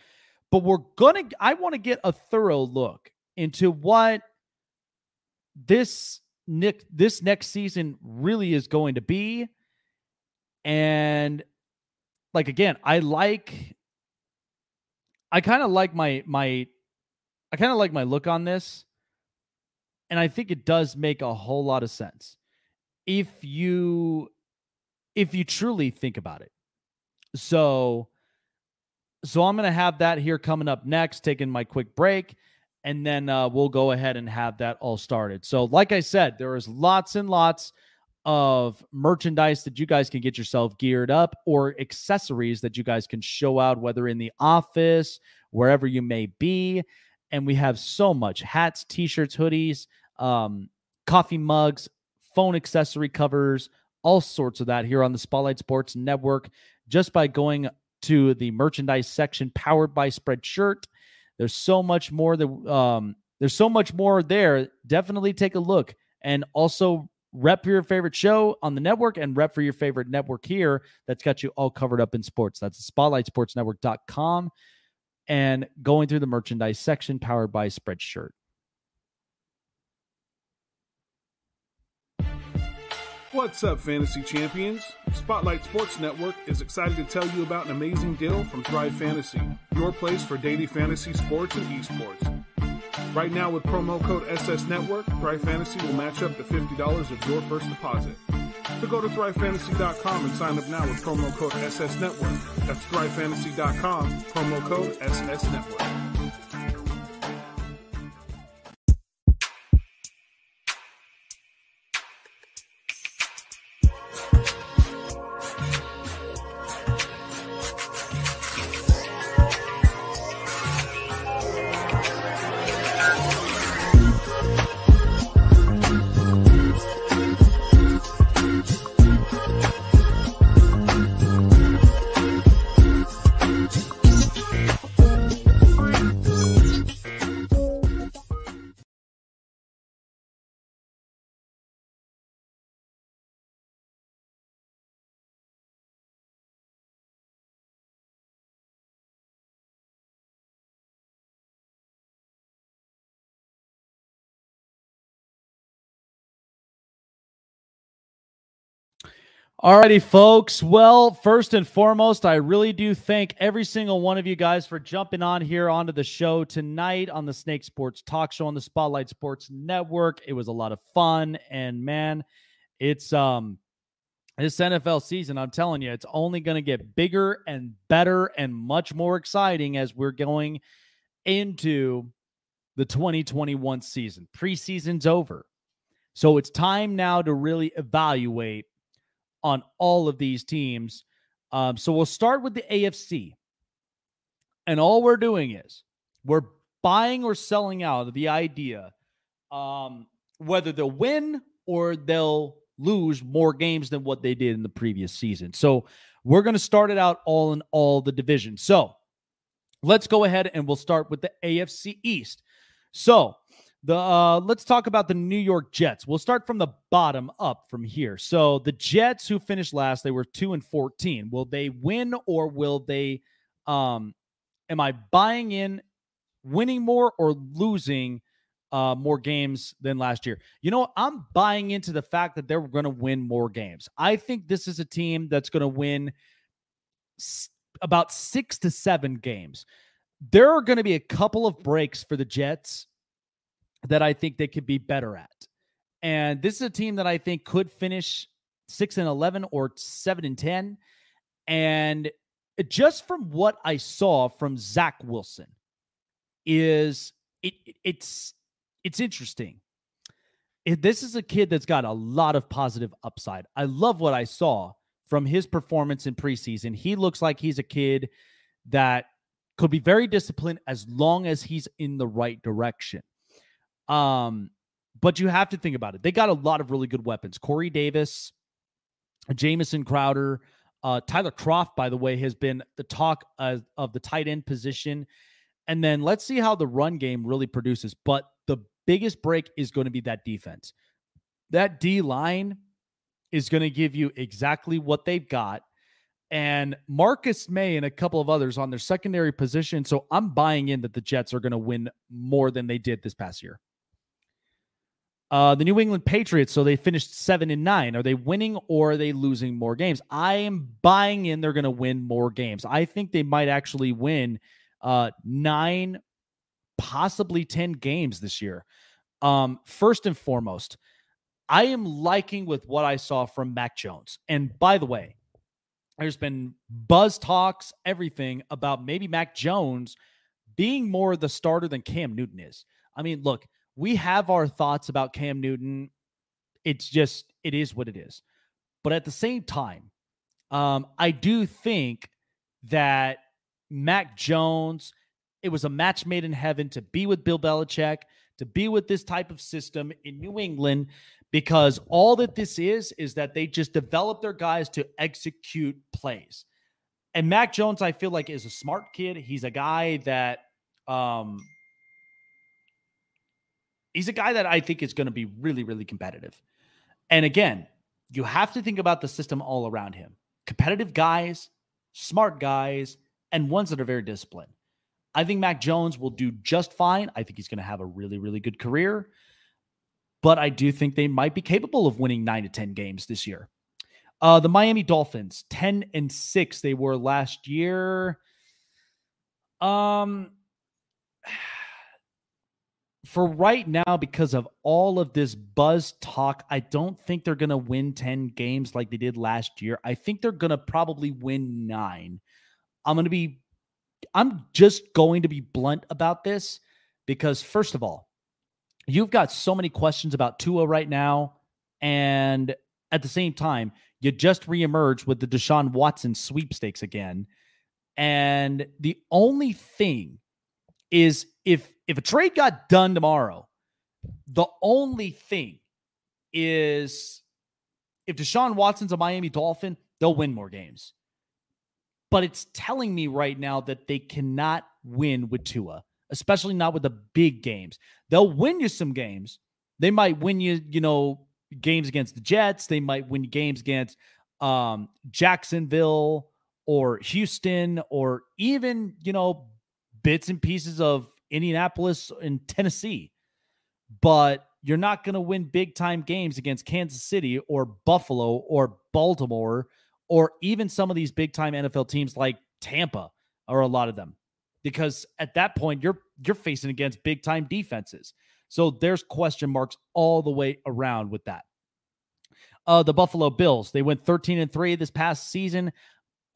but we're going to I want to get a thorough look into what this Nick this next season really is going to be and like again, I like I kind of like my my I kind of like my look on this and I think it does make a whole lot of sense if you if you truly think about it. So so I'm going to have that here coming up next, taking my quick break, and then uh, we'll go ahead and have that all started. So, like I said, there is lots and lots of merchandise that you guys can get yourself geared up or accessories that you guys can show out, whether in the office, wherever you may be. And we have so much hats, t shirts, hoodies, um, coffee mugs, phone accessory covers, all sorts of that here on the Spotlight Sports Network just by going to the merchandise section powered by Spreadshirt. There's so much more that um, there's so much more there. Definitely take a look and also rep for your favorite show on the network and rep for your favorite network here that's got you all covered up in sports. That's spotlightsportsnetwork.com and going through the merchandise section powered by Spreadshirt. What's up, fantasy champions? Spotlight Sports Network is excited to tell you about an amazing deal from Thrive Fantasy, your place for daily fantasy sports and esports. Right now, with promo code SS Network, Thrive Fantasy will match up to $50 of your first deposit. So go to thrivefantasy.com and sign up now with promo code SS Network. That's thrivefantasy.com, promo code SS Network. Alrighty, folks. Well, first and foremost, I really do thank every single one of you guys for jumping on here onto the show tonight on the Snake Sports Talk Show on the Spotlight Sports Network. It was a lot of fun, and man, it's um this NFL season, I'm telling you, it's only going to get bigger and better and much more exciting as we're going into the 2021 season. Preseason's over. So it's time now to really evaluate on all of these teams. Um, so we'll start with the AFC. And all we're doing is we're buying or selling out the idea um, whether they'll win or they'll lose more games than what they did in the previous season. So we're going to start it out all in all the divisions. So let's go ahead and we'll start with the AFC East. So the uh, let's talk about the New York Jets. We'll start from the bottom up from here. So the Jets who finished last, they were 2 and 14. Will they win or will they um am I buying in winning more or losing uh more games than last year? You know, I'm buying into the fact that they're going to win more games. I think this is a team that's going to win s- about 6 to 7 games. There are going to be a couple of breaks for the Jets that I think they could be better at. And this is a team that I think could finish 6 and 11 or 7 and 10. And just from what I saw from Zach Wilson is it it's it's interesting. This is a kid that's got a lot of positive upside. I love what I saw from his performance in preseason. He looks like he's a kid that could be very disciplined as long as he's in the right direction. Um, but you have to think about it. They got a lot of really good weapons. Corey Davis, Jamison Crowder, uh, Tyler Kroft, by the way, has been the talk of, of the tight end position. And then let's see how the run game really produces. But the biggest break is going to be that defense. That D line is going to give you exactly what they've got. And Marcus Maye and a couple of others on their secondary position. So I'm buying in that the Jets are going to win more than they did this past year. Uh, the New England Patriots, so they finished seven and nine. Are they winning or are they losing more games? I am buying in they're going to win more games. I think they might actually win uh, nine, possibly 10 games this year. Um, first and foremost, I am liking with what I saw from Mac Jones. And by the way, there's been buzz talks, everything about maybe Mac Jones being more the starter than Cam Newton is. I mean, look, we have our thoughts about Cam Newton. It's just, it is what it is. But at the same time, um, I do think that Mac Jones, it was a match made in heaven to be with Bill Belichick, to be with this type of system in New England, because all that this is, is that they just develop their guys to execute plays. And Mac Jones, I feel like, is a smart kid. He's a guy that um, he's a guy that I think is going to be really, really competitive. And again, you have to think about the system all around him competitive guys, smart guys, and ones that are very disciplined. I think Mac Jones will do just fine. I think he's going to have a really, really good career. But I do think they might be capable of winning nine to 10 games this year. Uh, the Miami Dolphins, 10 and 6 they were last year. Um, for right now, because of all of this buzz talk, I don't think they're going to win 10 games like they did last year. I think they're going to probably win nine. I'm going to be, I'm just going to be blunt about this because, first of all, you've got so many questions about Tua right now. And at the same time, you just reemerged with the Deshaun Watson sweepstakes again. And the only thing is if if a trade got done tomorrow, the only thing is if Deshaun Watson's a Miami Dolphin, they'll win more games. But it's telling me right now that they cannot win with Tua, especially not with the big games. They'll win you some games. They might win you, you know, games against the Jets. They might win games against um, Jacksonville or Houston or even, you know, bits and pieces of Indianapolis and Tennessee. But you're not going to win big time games against Kansas City or Buffalo or Baltimore or even some of these big time NFL teams like Tampa or a lot of them. Because at that point you're you're facing against big time defenses. So there's question marks all the way around with that. Uh the Buffalo Bills, they went 13 and 3 this past season.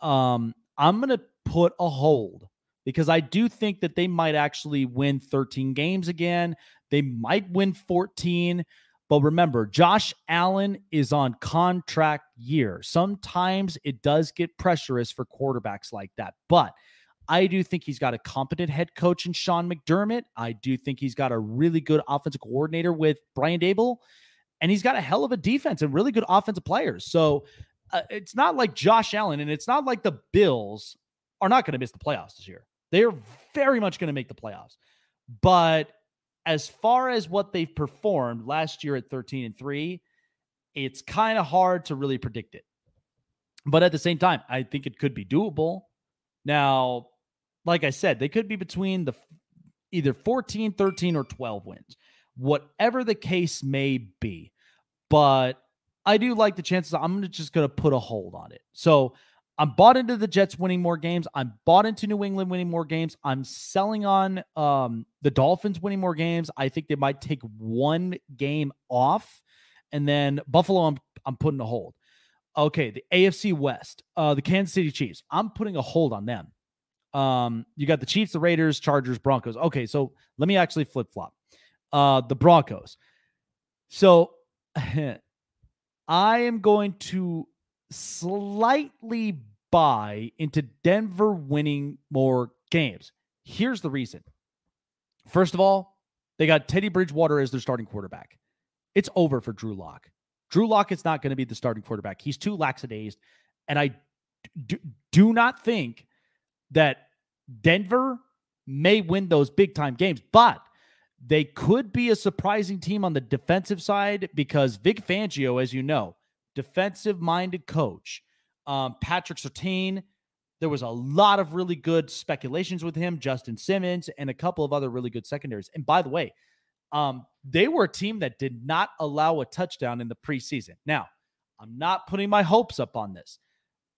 Um I'm going to put a hold because I do think that they might actually win 13 games again. They might win 14. But remember, Josh Allen is on contract year. Sometimes it does get pressurous for quarterbacks like that. But I do think he's got a competent head coach in Sean McDermott. I do think he's got a really good offensive coordinator with Brian Daboll. And he's got a hell of a defense and really good offensive players. So uh, it's not like Josh Allen and it's not like the Bills are not going to miss the playoffs this year. They are very much going to make the playoffs. But as far as what they've performed last year at 13 and 3, it's kind of hard to really predict it. But at the same time, I think it could be doable. Now, like I said, they could be between the either 14, 13 or 12 wins. Whatever the case may be. But I do like the chances. I'm just going to put a hold on it. So I'm bought into the Jets winning more games. I'm bought into New England winning more games. I'm selling on um, the Dolphins winning more games. I think they might take one game off, and then Buffalo. I'm I'm putting a hold. Okay, the AFC West, uh, the Kansas City Chiefs. I'm putting a hold on them. Um, you got the Chiefs, the Raiders, Chargers, Broncos. Okay, so let me actually flip flop. Uh, the Broncos. So *laughs* I am going to slightly buy into Denver winning more games. Here's the reason. First of all, they got Teddy Bridgewater as their starting quarterback. It's over for Drew Lock. Drew Lock is not going to be the starting quarterback. He's too lackadaised. And I do, do not think that Denver may win those big time games, but they could be a surprising team on the defensive side because Vic Fangio, as you know, defensive minded coach. Um, Patrick Surtain, there was a lot of really good speculations with him, Justin Simmons, and a couple of other really good secondaries. And by the way, um, they were a team that did not allow a touchdown in the preseason. Now, I'm not putting my hopes up on this,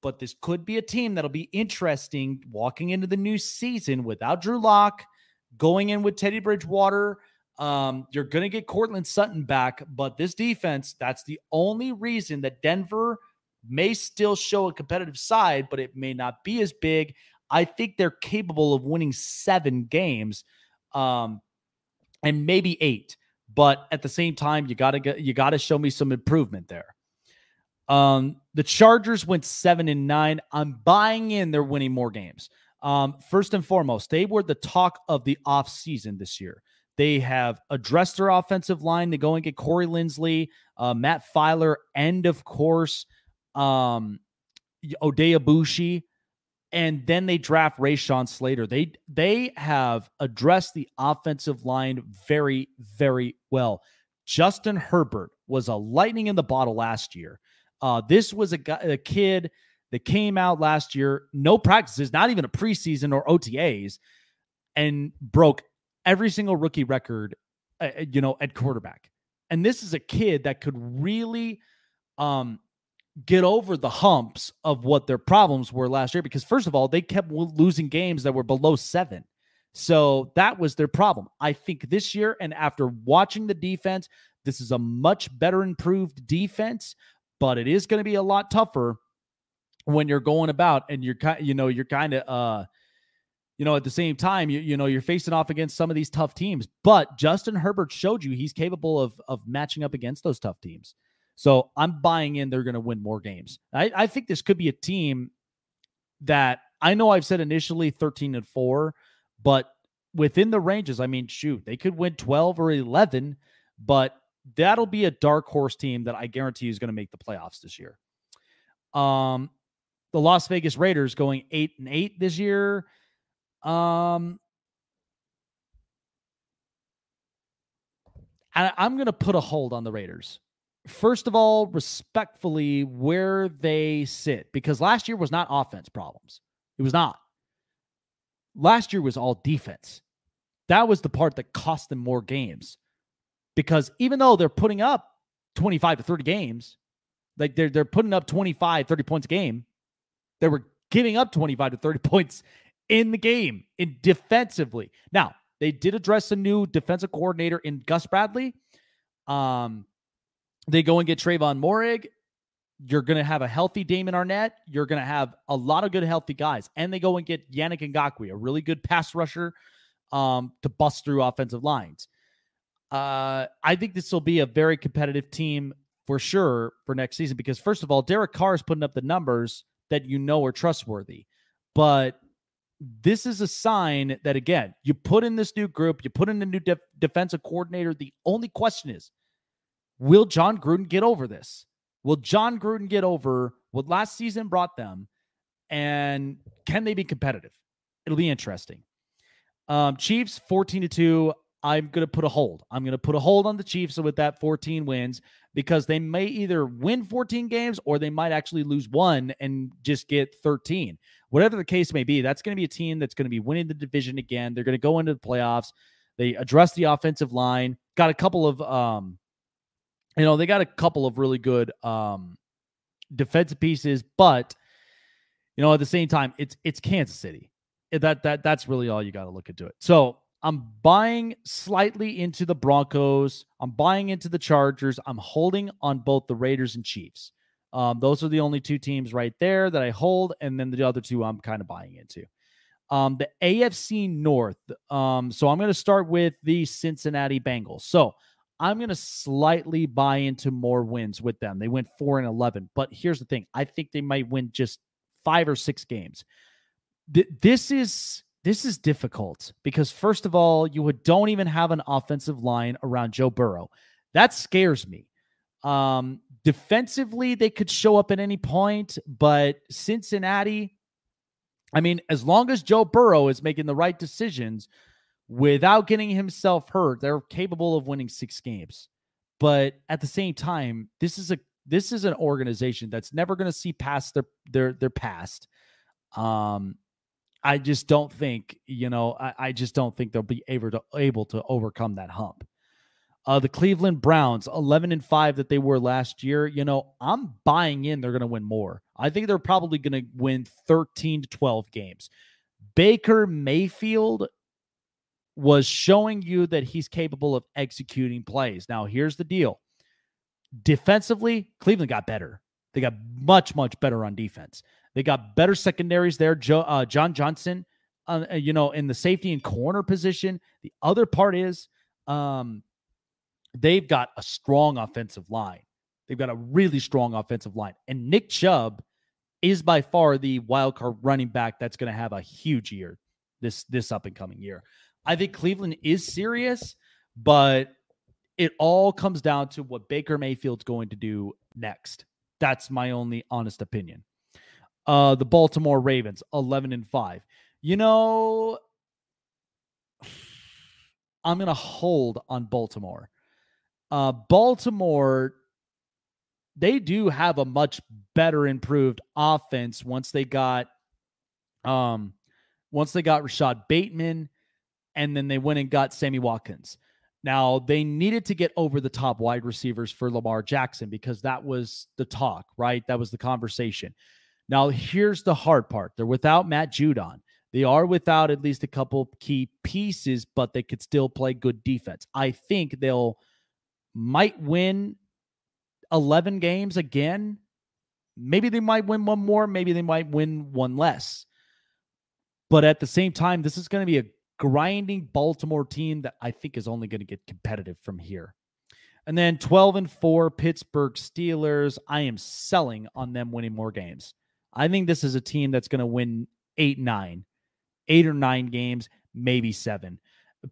but this could be a team that'll be interesting walking into the new season without Drew Lock, going in with Teddy Bridgewater. Um, you're going to get Courtland Sutton back, but this defense, that's the only reason that Denver may still show a competitive side, but it may not be as big. I think they're capable of winning seven games, um, and maybe eight. But at the same time, you gotta get you gotta show me some improvement there. Um, the Chargers went seven and nine. I'm buying in they're winning more games. Um, first and foremost, they were the talk of the offseason this year. They have addressed their offensive line to go and get Corey Linsley, uh, Matt Feiler, and of course, um, Oday and then they draft Rashawn Slater. They they have addressed the offensive line very very well. Justin Herbert was a lightning in the bottle last year. Uh, this was a, a kid that came out last year, no practices, not even a preseason or OTAs, and broke every single rookie record, uh, uh, you know, at quarterback. And this is a kid that could really um, get over the humps of what their problems were last year because, first of all, they kept losing games that were below seven. So that was their problem. I think this year, and after watching the defense, this is a much better improved defense, but it is going to be a lot tougher when you're going about and you're kind, you know, you're kind of, uh, you know, at the same time, you, you know, you're facing off against some of these tough teams. But Justin Herbert showed you he's capable of of matching up against those tough teams. So I'm buying in they're going to win more games. I, I think this could be a team that I know I've said initially 13 and 4, but within the ranges, I mean, shoot, they could win 12 or 11, but that'll be a dark horse team that I guarantee is going to make the playoffs this year. Um, the Las Vegas Raiders going eight and eight this year. Um, I, I'm going to put a hold on the Raiders. First of all, respectfully, where they sit, because last year was not offense problems. It was not. Last year was all defense. That was the part that cost them more games. Because even though they're putting up 25 to 30 games, Like they're they're putting up 25, 30 points a game. They were giving up 25 to 30 *laughs* points in the game in defensively. Now, they did address a new defensive coordinator in Gus Bradley. Um, they go and get Trevon Moehrig. You're going to have a healthy Damon Arnette. You're going to have a lot of good, healthy guys. And they go and get Yannick Ngakoue, a really good pass rusher um, to bust through offensive lines. Uh, I think this will be a very competitive team for sure for next season because, first of all, Derek Carr is putting up the numbers that you know are trustworthy. But this is a sign that, again, you put in this new group, you put in a new def- defensive coordinator. The only question is, will Jon Gruden get over this? Will Jon Gruden get over what last season brought them? And can they be competitive? It'll be interesting. Um, Chiefs 14 to 2. I'm going to put a hold. I'm going to put a hold on the Chiefs with that 14 wins because they may either win 14 games or they might actually lose one and just get 13. Whatever the case may be, that's going to be a team that's going to be winning the division again. They're going to go into the playoffs. They address the offensive line. Got a couple of um you know, they got a couple of really good um defensive pieces, but you know, at the same time, it's it's Kansas City. That that that's really all you got to look into it. So I'm buying slightly into the Broncos. I'm buying into the Chargers. I'm holding on both the Raiders and Chiefs. Um, those are the only two teams right there that I hold, and then the other two I'm kind of buying into. Um, the AFC North. Um, so I'm going to start with the Cincinnati Bengals. So I'm going to slightly buy into more wins with them. They went four and eleven, but here's the thing: I think they might win just five or six games. Th- this is this is difficult because first of all, you don't even have an offensive line around Joe Burrow. That scares me. Um, defensively, they could show up at any point, but Cincinnati, I mean, as long as Joe Burrow is making the right decisions without getting himself hurt, they're capable of winning six games. But at the same time, this is a this is an organization that's never going to see past their their their past. Um, I just don't think, you know, I, I just don't think they'll be able to able to overcome that hump. Uh, the Cleveland Browns, 11 and 5 that they were last year. You know, I'm buying in they're going to win more. I think they're probably going to win 13 to 12 games. Baker Mayfield was showing you that he's capable of executing plays. Now, here's the deal defensively, Cleveland got better. They got much, much better on defense. They got better secondaries there. Uh, John Johnson, uh, uh, you know, in the safety and corner position. The other part is um, they've got a strong offensive line. They've got a really strong offensive line. And Nick Chubb is by far the wild card running back that's going to have a huge year this this up and coming year. I think Cleveland is serious, but it all comes down to what Baker Mayfield's going to do next. That's my only honest opinion. Uh, the Baltimore Ravens, 11 and 5. You know, *sighs* I'm going to hold on Baltimore. Uh, Baltimore, they do have a much better improved offense once they got um once they got Rashod Bateman and then they went and got Sammy Watkins. Now, they needed to get over the top wide receivers for Lamar Jackson because that was the talk, right? That was the conversation. Now, here's the hard part they're without Matt Judon. They are without at least a couple key pieces, but they could still play good defense. I think they'll might win 11 games again. Maybe they might win one more. Maybe they might win one less. But at the same time, this is going to be a grinding Baltimore team that I think is only going to get competitive from here. And then 12 and 4 Pittsburgh Steelers. I am selling on them winning more games. I think this is a team that's going to win eight, nine, eight or nine games, maybe seven.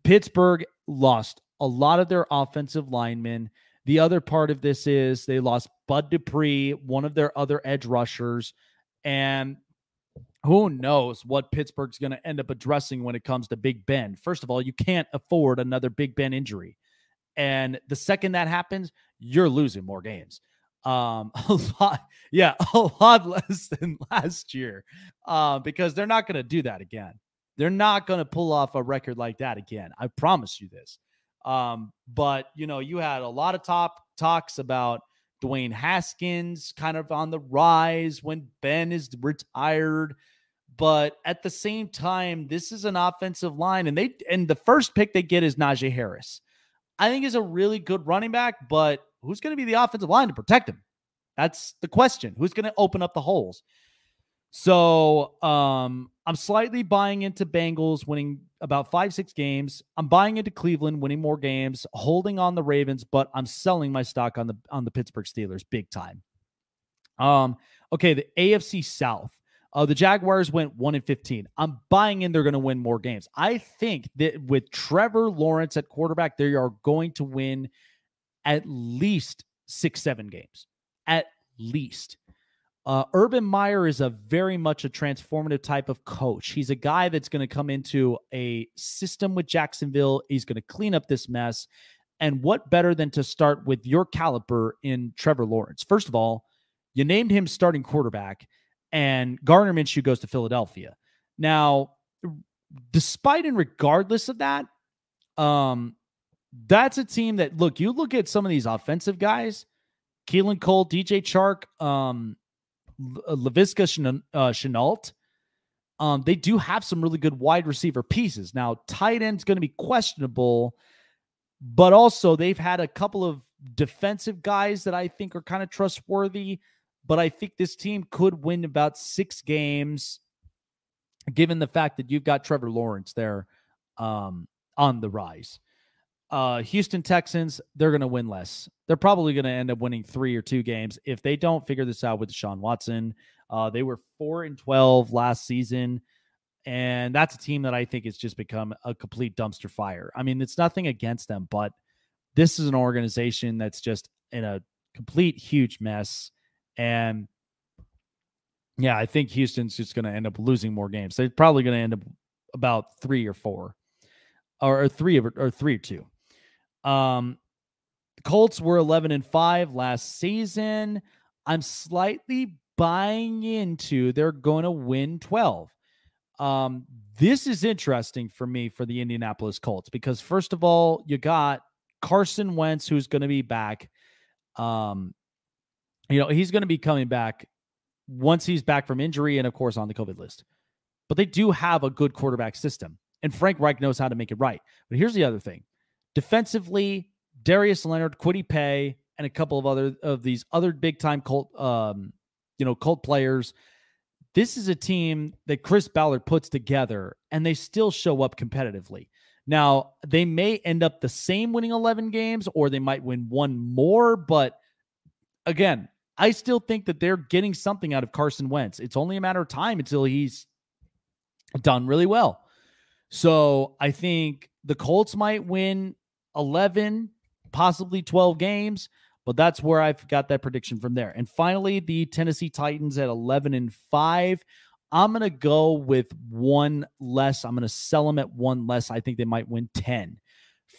Pittsburgh lost a lot of their offensive linemen. The other part of this is they lost Bud Dupree, one of their other edge rushers, and who knows what Pittsburgh's going to end up addressing when it comes to Big Ben. First of all, you can't afford another Big Ben injury. And the second that happens, you're losing more games um *laughs* a lot yeah *laughs* a lot less than last year uh, because they're not going to do that again they're not going to pull off a record like that again i promise you this um but you know you had a lot of top talks about Dwayne Haskins kind of on the rise when Ben is retired. But at the same time, this is an offensive line, and they and the first pick they get is Najee Harris. I think is a really good running back, but who's going to be the offensive line to protect him? That's the question. Who's going to open up the holes? So um, I'm slightly buying into Bengals winning about five, six games. I'm buying into Cleveland winning more games, holding on the Ravens, but I'm selling my stock on the on the Pittsburgh Steelers big time. Um, okay, the AFC South. Uh, the Jaguars went one and fifteen. I'm buying in they're going to win more games. I think that with Trevor Lawrence at quarterback, they are going to win at least six, seven games. At least. Uh, Urban Meyer is a very much a transformative type of coach. He's a guy that's going to come into a system with Jacksonville. He's going to clean up this mess. And what better than to start with your caliber in Trevor Lawrence? First of all, you named him starting quarterback, and Gardner Minshew goes to Philadelphia. Now, despite and regardless of that, um, that's a team that look. You look at some of these offensive guys, Keelan Cole, DJ Chark, um, Laviska uh, Shenault. Um, they do have some really good wide receiver pieces. Now, tight end's going to be questionable, but also they've had a couple of defensive guys that I think are kind of trustworthy. But I think this team could win about six games, given the fact that you've got Trevor Lawrence there um, on the rise. Uh, Houston Texans, they're going to win less. They're probably going to end up winning three or two games if they don't figure this out with Deshaun Watson. Uh, they were four and twelve last season, and that's a team that I think has just become a complete dumpster fire. I mean, it's nothing against them, but this is an organization that's just in a complete huge mess. And yeah, I think Houston's just going to end up losing more games. They're probably going to end up about three or four, or, or three or, or three or two. Um, Colts were 11 and 5 last season. I'm slightly buying into they're going to win 12. Um, this is interesting for me for the Indianapolis Colts because first of all, you got Carson Wentz who's going to be back. Um, you know, he's going to be coming back once he's back from injury and of course on the COVID list. But they do have a good quarterback system and Frank Reich knows how to make it right. But here's the other thing. Defensively, Darius Leonard, Kwity Paye, and a couple of other of these other big time Colt, um, you know, Colt players. This is a team that Chris Ballard puts together, and they still show up competitively. Now, they may end up the same winning 11 games, or they might win one more. But again, I still think that they're getting something out of Carson Wentz. It's only a matter of time until he's done really well. So I think the Colts might win 11, possibly 12 games, but that's where I've got that prediction from there. And finally, the Tennessee Titans at 11 and 5. I'm going to go with one less. I'm going to sell them at one less. I think they might win 10.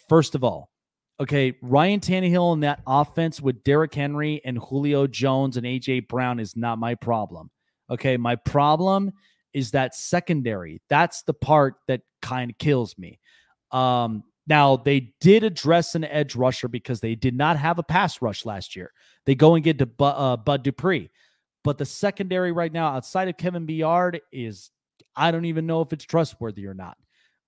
First of all, okay, Ryan Tannehill and that offense with Derrick Henry and Julio Jones and AJ Brown is not my problem. Okay, my problem is that secondary. That's the part that kind of kills me. Um, now, they did address an edge rusher because they did not have a pass rush last year. They go and get to Bud, uh, Bud Dupree. But the secondary right now, outside of Kevin Byard, is I don't even know if it's trustworthy or not.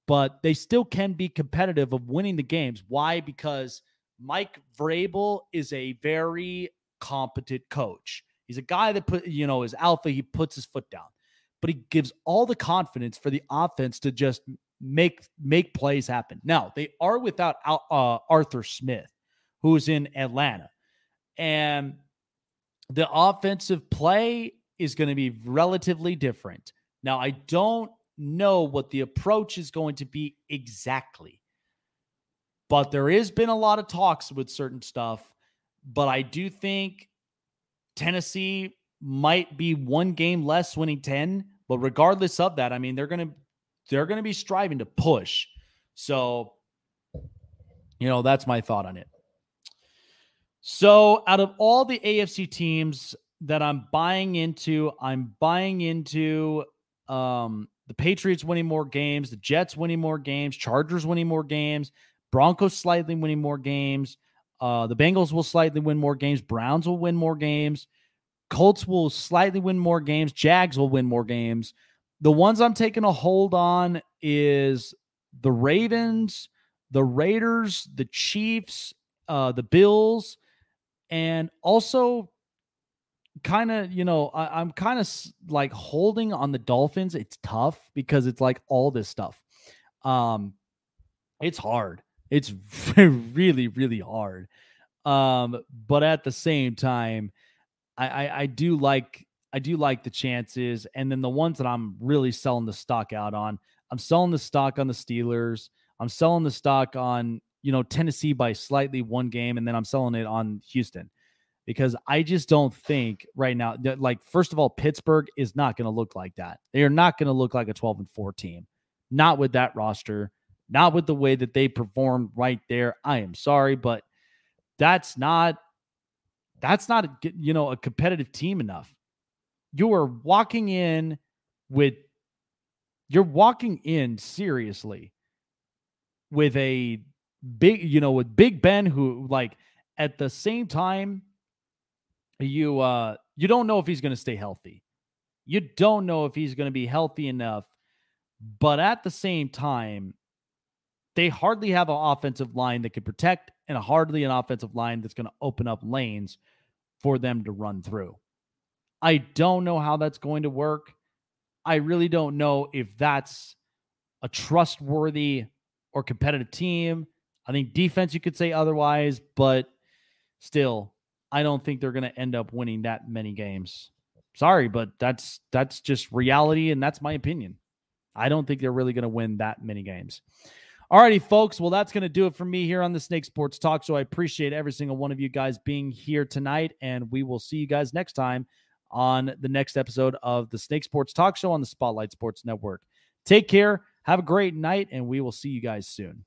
But they still can be competitive of winning the games. Why? Because Mike Vrabel is a very competent coach. He's a guy that put, you know, is alpha. He puts his foot down, but he gives all the confidence for the offense to just make make plays happen. Now they are without uh, Arthur Smith, who is in Atlanta, and the offensive play is going to be relatively different. Now I don't know what the approach is going to be exactly, but there has been a lot of talks with certain stuff. But I do think Tennessee might be one game less winning 10. But regardless of that, I mean, they're going to they're going to be striving to push. So, you know, that's my thought on it. So, out of all the AFC teams that I'm buying into, I'm buying into um, the Patriots winning more games, the Jets winning more games, Chargers winning more games, Broncos slightly winning more games. Uh, the Bengals will slightly win more games. Browns will win more games. Colts will slightly win more games. Jags will win more games. The ones I'm taking a hold on is the Ravens, the Raiders, the Chiefs, uh, the Bills, and also kind of, you know, I, am kind of like holding on the Dolphins. It's tough because it's like all this stuff. Um, it's hard. It's *laughs* really, really hard. Um, but at the same time, I, I, I do like I do like the chances. And then the ones that I'm really selling the stock out on, I'm selling the stock on the Steelers. I'm selling the stock on, you know, Tennessee by slightly one game, and then I'm selling it on Houston because I just don't think right now, that, like, first of all, Pittsburgh is not going to look like that. They are not going to look like a 12 and 4 team, not with that roster, not with the way that they performed right there. I am sorry, but that's not that's not you know a competitive team enough. You are walking in with you're walking in seriously with a big you know with Big Ben who like at the same time you uh you don't know if he's going to stay healthy. You don't know if he's going to be healthy enough. But at the same time, they hardly have an offensive line that can protect and hardly an offensive line that's going to open up lanes for them to run through. I don't know how that's going to work. I really don't know if that's a trustworthy or competitive team. I think defense, you could say otherwise, but still, I don't think they're going to end up winning that many games. Sorry, but that's that's just reality, and that's my opinion. I don't think they're really going to win that many games. Alrighty, folks. Well, that's going to do it for me here on the Snake Sports Talk Show. I appreciate every single one of you guys being here tonight, and we will see you guys next time on the next episode of the Snake Sports Talk Show on the Spotlight Sports Network. Take care, have a great night, and we will see you guys soon.